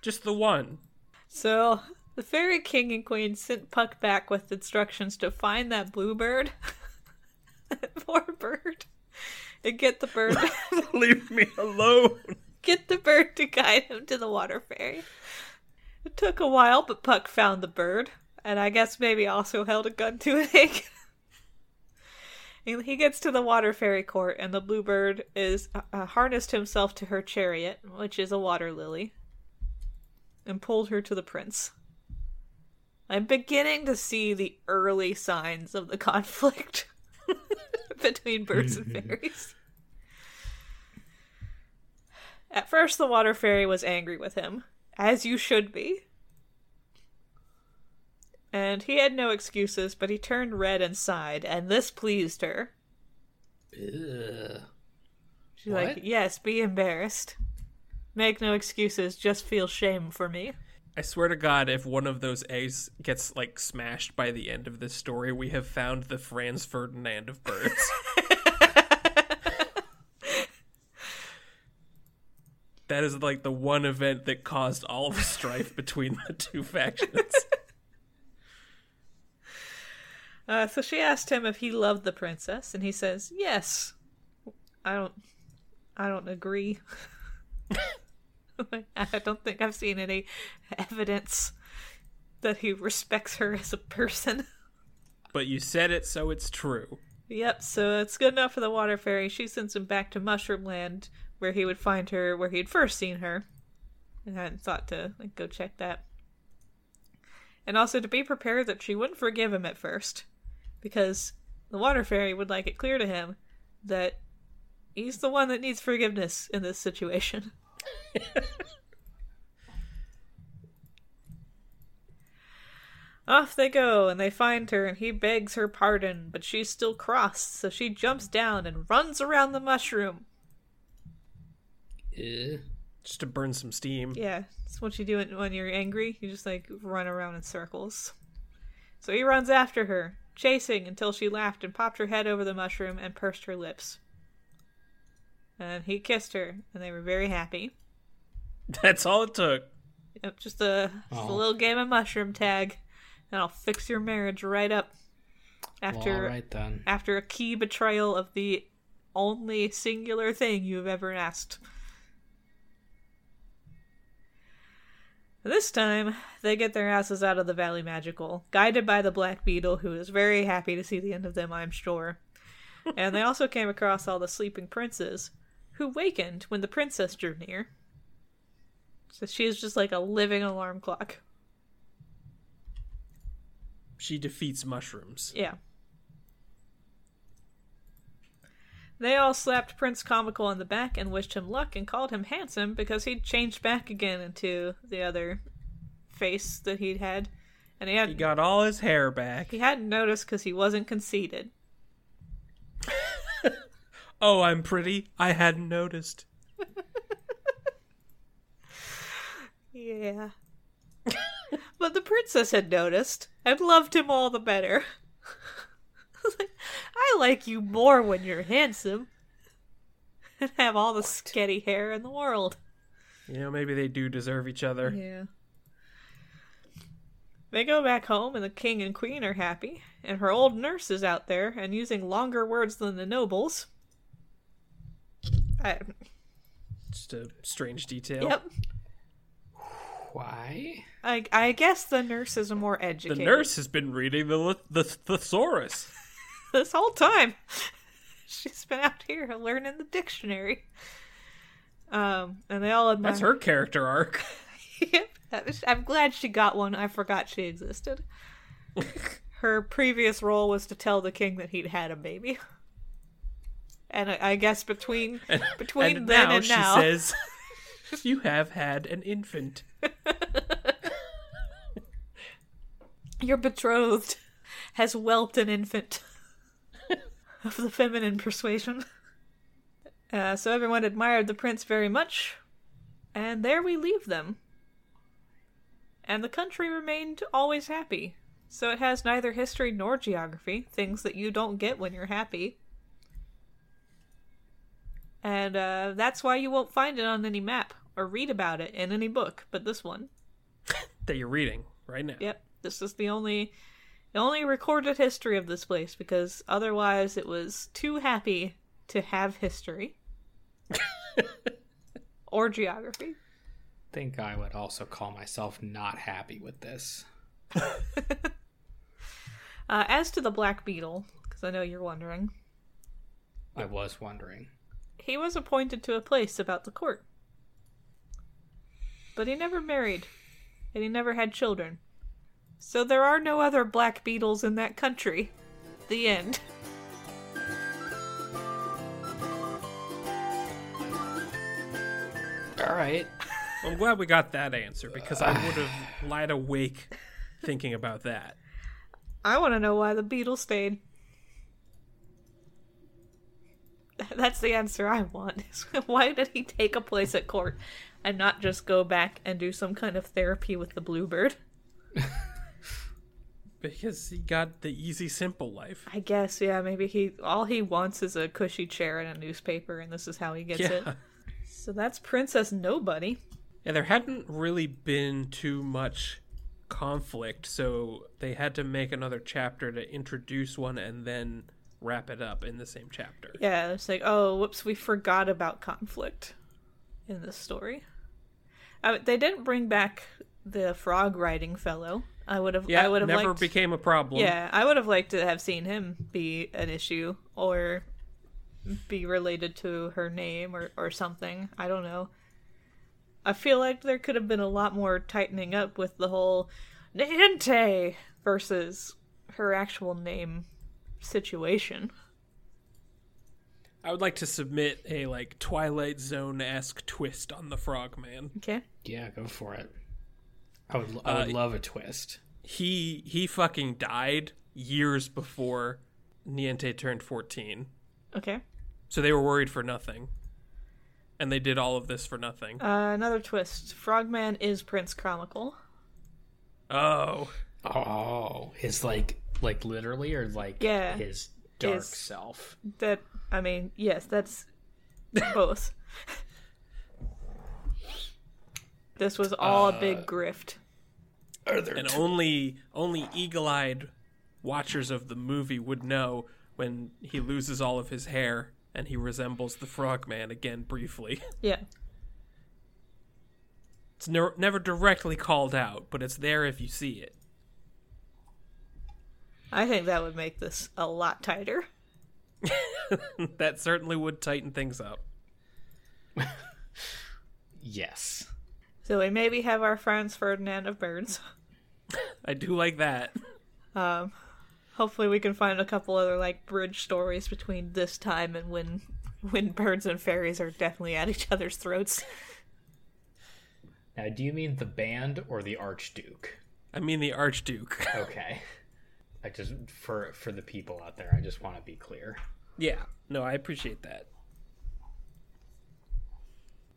Just the one. So the fairy king and queen sent Puck back with instructions to find that bluebird. that poor bird. And get the bird Leave me alone. Get the bird to guide him to the water fairy. It took a while, but Puck found the bird, and I guess maybe also held a gun to an egg. And he gets to the water fairy court, and the bluebird is uh, harnessed himself to her chariot, which is a water lily, and pulled her to the prince. I'm beginning to see the early signs of the conflict between birds and fairies. At first, the water fairy was angry with him, as you should be. And he had no excuses, but he turned red and sighed, and this pleased her. Ugh. She's What? like, Yes, be embarrassed. Make no excuses, just feel shame for me. I swear to God, if one of those eggs gets like smashed by the end of this story, we have found the Franz Ferdinand of birds. that is like the one event that caused all the strife between the two factions. Uh, so she asked him if he loved the princess, and he says, Yes. I don't. I don't agree. I don't think I've seen any evidence that he respects her as a person. but you said it, so it's true. Yep, so it's good enough for the water fairy. She sends him back to Mushroom Land, where he would find her where he'd first seen her. And hadn't thought to like go check that. And also to be prepared that she wouldn't forgive him at first. Because the water fairy would like it clear to him that he's the one that needs forgiveness in this situation. Off they go, and they find her, and he begs her pardon, but she's still cross, so she jumps down and runs around the mushroom. Ugh. Just to burn some steam. Yeah, it's what you do when- when you're angry. You just like run around in circles. So he runs after her, chasing until she laughed and popped her head over the mushroom and pursed her lips. And he kissed her, and they were very happy. That's all it took. Yep, just a, just a Oh. little game of mushroom tag, and I'll fix your marriage right up. Well, After all right then. after a key betrayal of the only singular thing you have ever asked. This time, they get their asses out of the Valley Magical, guided by the Black Beetle, who is very happy to see the end of them, I'm sure. and they also came across all the sleeping princes, who wakened when the princess drew near. So she is just like a living alarm clock. She defeats mushrooms. Yeah. They all slapped Prince Comical on the back and wished him luck and called him handsome because he'd changed back again into the other face that he'd had. And he, had, He got all his hair back. he hadn't noticed because he wasn't conceited. Oh, I'm pretty. I hadn't noticed. Yeah. but the princess had noticed and loved him all the better. I like you more when you're handsome and have all the sketty hair in the world. You know, maybe they do deserve each other. Yeah. They go back home and the king and queen are happy, and her old nurse is out there and using longer words than the nobles. I, Just a strange detail. yep. Why? I, I guess the nurses are more educated. The nurse has been reading the the thesaurus. This whole time. She's been out here learning the dictionary. Um, and they all admire. That's her character arc. Yep. I'm glad she got one. I forgot she existed. her previous role was to tell the king that he'd had a baby. And I, I guess between between and then now and now, she says, "You have had an infant." your betrothed has whelped an infant of the feminine persuasion. Uh, so everyone admired the prince very much, and there we leave them. And the country remained always happy. So it has neither history nor geography, things that you don't get when you're happy. And uh, that's why you won't find it on any map or read about it in any book, but this one. That you're reading right now. Yep, this is the only only recorded history of this place because otherwise it was too happy to have history or geography. think I would also call myself not happy with this. Uh, as to the Black Beetle, because I know you're wondering, I was wondering. he was appointed to a place about the court, but he never married, and he never had children. So there are no other Black Beetles in that country. The end. All right. I'm glad we got that answer because I would have lied awake thinking about that. I want to know why the beetle stayed. That's the answer I want. why did he take a place at court and not just go back and do some kind of therapy with the bluebird? Because he got the easy, simple life. I guess, yeah, maybe he all he wants is a cushy chair and a newspaper, and this is how he gets it. So that's Princess Nobody. Yeah, there hadn't really been too much conflict, so they had to make another chapter to introduce one and then wrap it up in the same chapter. Yeah, it's like, oh, whoops, we forgot about conflict in this story. Uh, they didn't bring back the frog riding fellow. I would have. Yeah, I would have never liked, became a problem. Yeah, I would have liked to have seen him be an issue or be related to her name or, or something. I don't know. I feel like there could have been a lot more tightening up with the whole Niente versus her actual name situation. I would like to submit a like Twilight Zone esque twist on the Frogman. Okay. Yeah, go for it. I would, I would Uh, love a twist. He he fucking died years before Niente turned fourteen. Okay. So they were worried for nothing. And they did all of this for nothing. Uh, another twist. Frogman is Prince Comical. Oh. Oh, his like, like literally, or like Yeah. his dark His- self. That I mean, yes, that's both. this was all a big grift. Are there And only only eagle-eyed watchers of the movie would know when he loses all of his hair and he resembles the Frogman again briefly. Yeah. It's ne- never directly called out, but it's there if you see it. I think that would make this a lot tighter. that certainly would tighten things up. yes. So we maybe have our Franz Ferdinand of birds. I do like that. Um, Hopefully, we can find a couple other like bridge stories between this time and when when birds and fairies are definitely at each other's throats. Now, do you mean the band or the Archduke? I mean the Archduke. Okay. I just for for the people out there, I just want to be clear. yeah. No, I appreciate that.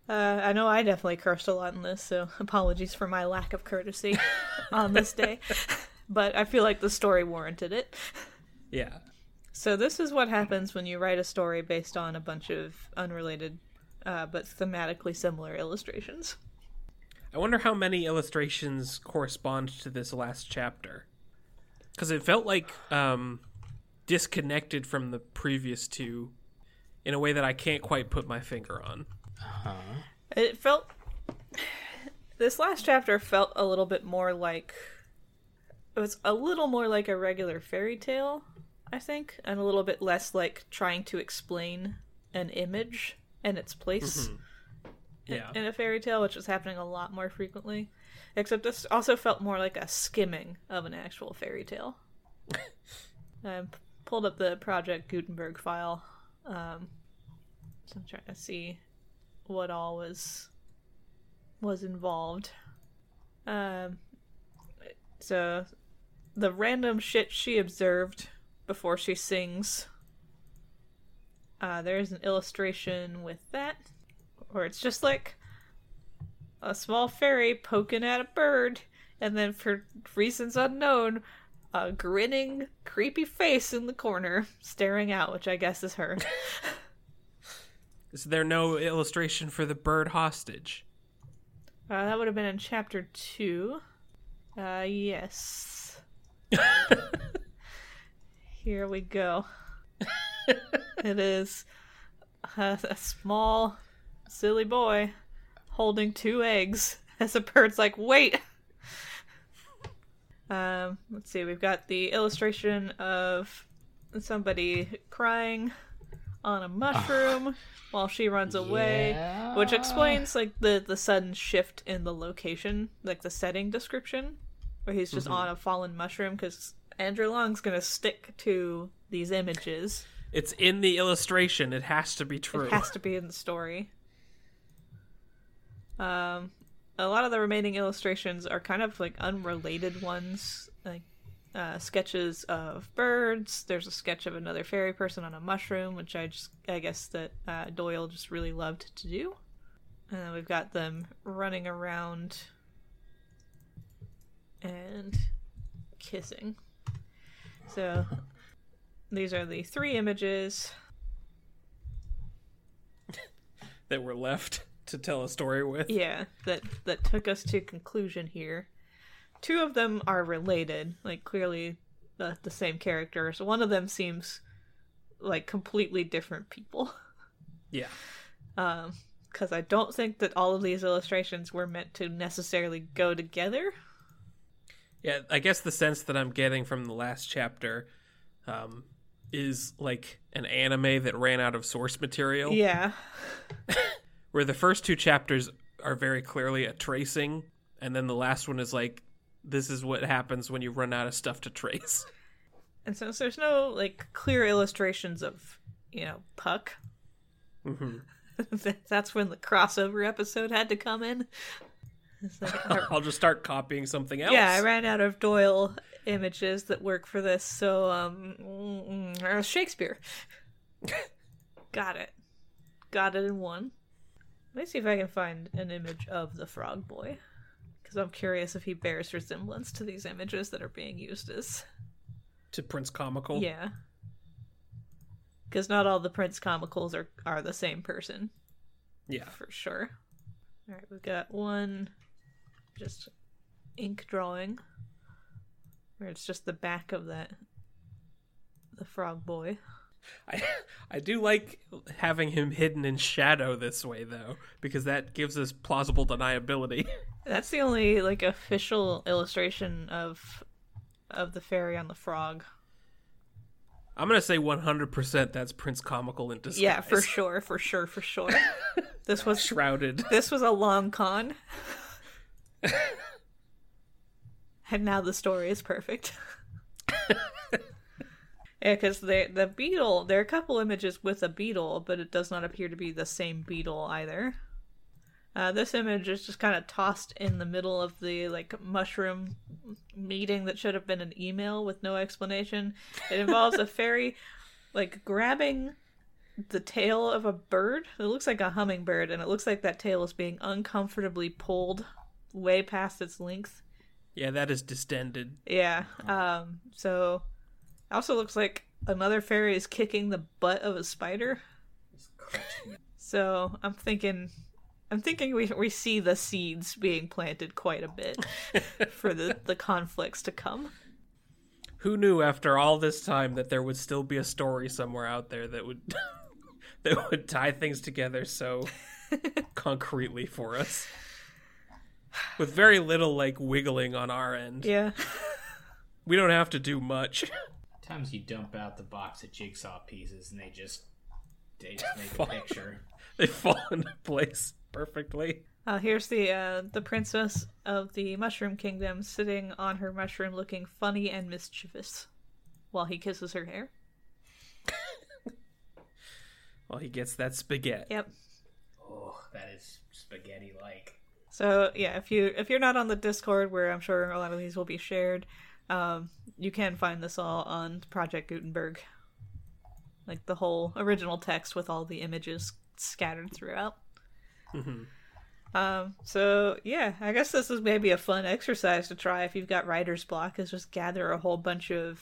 Uh, I know I definitely cursed a lot in this, so apologies for my lack of courtesy on this day. But I feel like the story warranted it. Yeah. So this is what happens when you write a story based on a bunch of unrelated, uh, but thematically similar illustrations. I wonder how many illustrations correspond to this last chapter. Because it felt like um, disconnected from the previous two in a way that I can't quite put my finger on. It felt. This last chapter felt a little bit more like. It was a little more like a regular fairy tale, I think, and a little bit less like trying to explain an image and its place Yeah. in a fairy tale, which is happening a lot more frequently. Except this also felt more like a skimming of an actual fairy tale. I pulled up the Project Gutenberg file. Um, so I'm trying to see what all was was involved. Um, so the random shit she observed before she sings. Uh, there's an illustration with that, where it's just like a small fairy poking at a bird, and then for reasons unknown, a grinning, creepy face in the corner staring out, which I guess is her. Is there no illustration for the bird hostage? Uh, that would have been in chapter two. Uh, yes. Here we go. it is a, a small, silly boy holding two eggs as a bird's like, wait! Um, let's see, we've got the illustration of somebody crying on a mushroom while she runs away which explains like the the sudden shift in the location like the setting description where he's just on a fallen mushroom because Andrew Lang's gonna stick to these images. It's in the illustration. It has to be true. it has to be in the story. Um a lot of the remaining illustrations are kind of like unrelated ones like uh, sketches of birds. There's a sketch of another fairy person on a mushroom, which I just I guess that uh, Doyle just really loved to do. And then we've got them running around and kissing. So these are the three images. that were left to tell a story with. Yeah, that that took us to conclusion here. Two of them are related, like clearly the the same characters. One of them seems like completely different people. Yeah. Um, because I don't think that all of these illustrations were meant to necessarily go together. Yeah, I guess the sense that I'm getting from the last chapter um, is like an anime that ran out of source material. Yeah, Where the first two chapters are very clearly a tracing, and then the last one is like, this is what happens when you run out of stuff to trace. and since there's no like clear illustrations of you know Puck, hmm that's when the crossover episode had to come in. Like, I'll just start copying something else. Yeah, I ran out of Doyle images that work for this, so um, Shakespeare. Got it. Got it in one. Let me see if I can find an image of the frog boy, because I'm curious if he bears resemblance to these images that are being used as. to Prince Comical. Yeah. Because not all the Prince comicals are are the same person Yeah. for sure. All right, we've got one just ink drawing where it's just the back of that the frog boy. I I do like having him hidden in shadow this way though, because that gives us plausible deniability. That's the only like official illustration of of the fairy on the frog. I'm gonna say 100% that's Prince Comical in disguise. Yeah, for sure, for sure, for sure. this was Shrouded. this was a long con. and now the story is perfect. Yeah, because the the beetle. There are a couple images with a beetle, but it does not appear to be the same beetle either. Uh, this image is just kind of tossed in the middle of the like mushroom meeting that should have been an email with no explanation. It involves a fairy like grabbing the tail of a bird. It looks like a hummingbird, and it looks like that tail is being uncomfortably pulled way past its length. Yeah, that is distended. Yeah. Um. So, also looks like another fairy is kicking the butt of a spider. So I'm thinking, I'm thinking we we see the seeds being planted quite a bit for the the conflicts to come. Who knew after all this time that there would still be a story somewhere out there that would that would tie things together so concretely for us? With very little like wiggling on our end. Yeah. We don't have to do much. Times you dump out the box of jigsaw pieces and they just they just make a picture. they fall into place perfectly. Uh, here's the uh, the princess of the Mushroom Kingdom sitting on her mushroom, looking funny and mischievous, while he kisses her hair. Well, he gets that spaghetti. Yep. Oh, that is spaghetti like. So yeah, if you if you're not on the Discord, where I'm sure a lot of these will be shared, um, you can find this all on Project Gutenberg, like the whole original text with all the images scattered throughout. Um, so yeah, I guess this is maybe a fun exercise to try if you've got writer's block. Is just gather a whole bunch of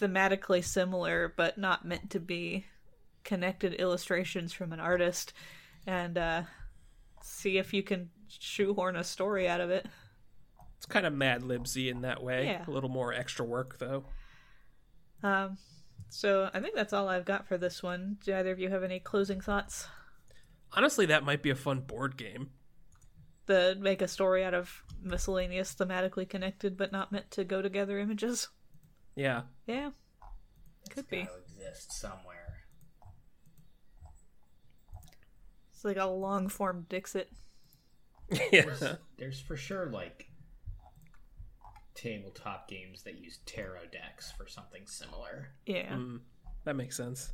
thematically similar but not meant to be connected illustrations from an artist, and uh, see if you can shoehorn a story out of it. It's kind of Mad Libsy in that way. Yeah. A little more extra work though. Um, so I think that's all I've got for this one. Do either of you have any closing thoughts? Honestly, that might be a fun board game. The make a story out of miscellaneous, thematically connected but not meant to go together images. Yeah. Yeah, could be. Exist somewhere. It's like a long form Dixit. yeah. There's for sure like tabletop games that use tarot decks for something similar. Yeah. Mm, that makes sense.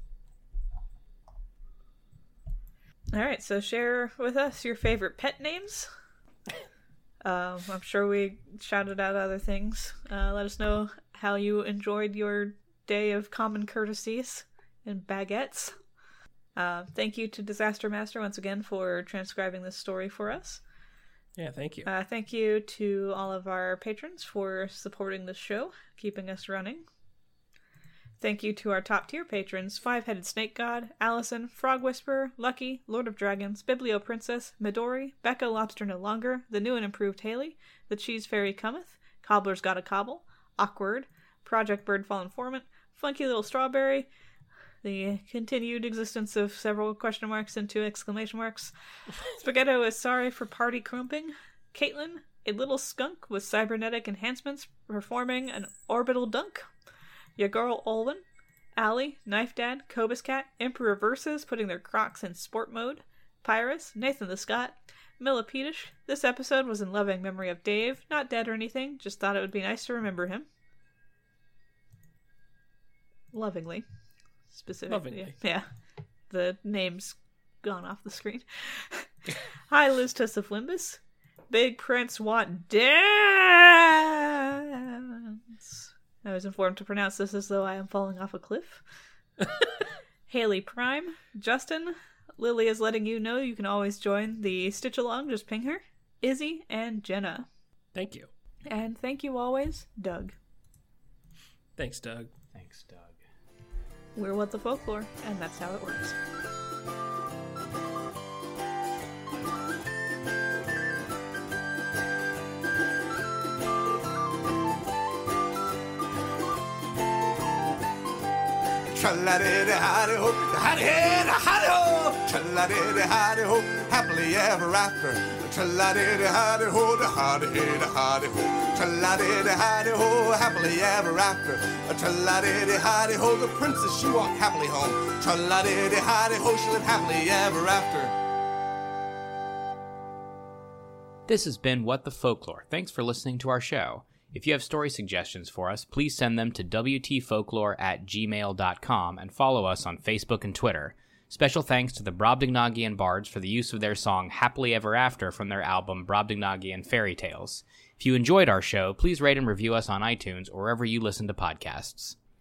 All right, so share with us your favorite pet names. Um, I'm sure we shouted out other things. Uh, let us know how you enjoyed your day of common courtesies and baguettes. Uh, thank you to Disaster Master once again for transcribing this story for us. Yeah, thank you. Uh, thank you to all of our patrons for supporting this show, keeping us running. Thank you to our top tier patrons Five Headed Snake God, Allison, Frog Whisperer, Lucky, Lord of Dragons, Biblio Princess, Midori, Becca Lobster No Longer, The New and Improved Haley, The Cheese Fairy Cometh, Cobbler's Gotta Cobble, Awkward, Project Birdfall Informant, Funky Little Strawberry, the continued existence of several question marks and two exclamation marks. Spaghetto is sorry for party crumping. Caitlin, a little skunk with cybernetic enhancements, performing an orbital dunk. Your girl Olwen, Allie, Knife Dad, Cobus Cat, Emperor Versus putting their crocs in sport mode. Pyrus, Nathan the Scott, Millipedish. This episode was in loving memory of Dave, not dead or anything, just thought it would be nice to remember him. Lovingly. Specifically. Lovingly. Yeah. The name's gone off the screen. Hi, Liz Tuss of Big Prince want dance. I was informed to pronounce this as though I am falling off a cliff. Haley Prime, Justin, Lily is letting you know you can always join the Stitch Along, just ping her. Izzy and Jenna. Thank you. And thank you always, Doug. Thanks, Doug. Thanks, Doug. We're What the Folklore, and that's how it works. Tra-la-di-di-hi-di-ho, hi-di-hi-di-hi-di-ho. Tra-la-di-di-hi-di-ho, happily ever after. Tra-la-di-di-hi-di-ho, da-hi-di-hi-di-hi-di-ho. Tra-la-di-di-hi-di-ho, happily ever after. Tra-la-di-di-hi-di-ho, the princess, she walked happily home. Tra-la-di-di-hi-di-ho, she lived happily ever after. This has been What the Folklore. Thanks for listening to our show. If you have story suggestions for us, please send them to WTFolklore at gmail.com and follow us on Facebook and Twitter. Special thanks to the Brobdingnagian Bards for the use of their song Happily Ever After from their album Brobdingnagian Fairy Tales. If you enjoyed our show, please rate and review us on iTunes or wherever you listen to podcasts.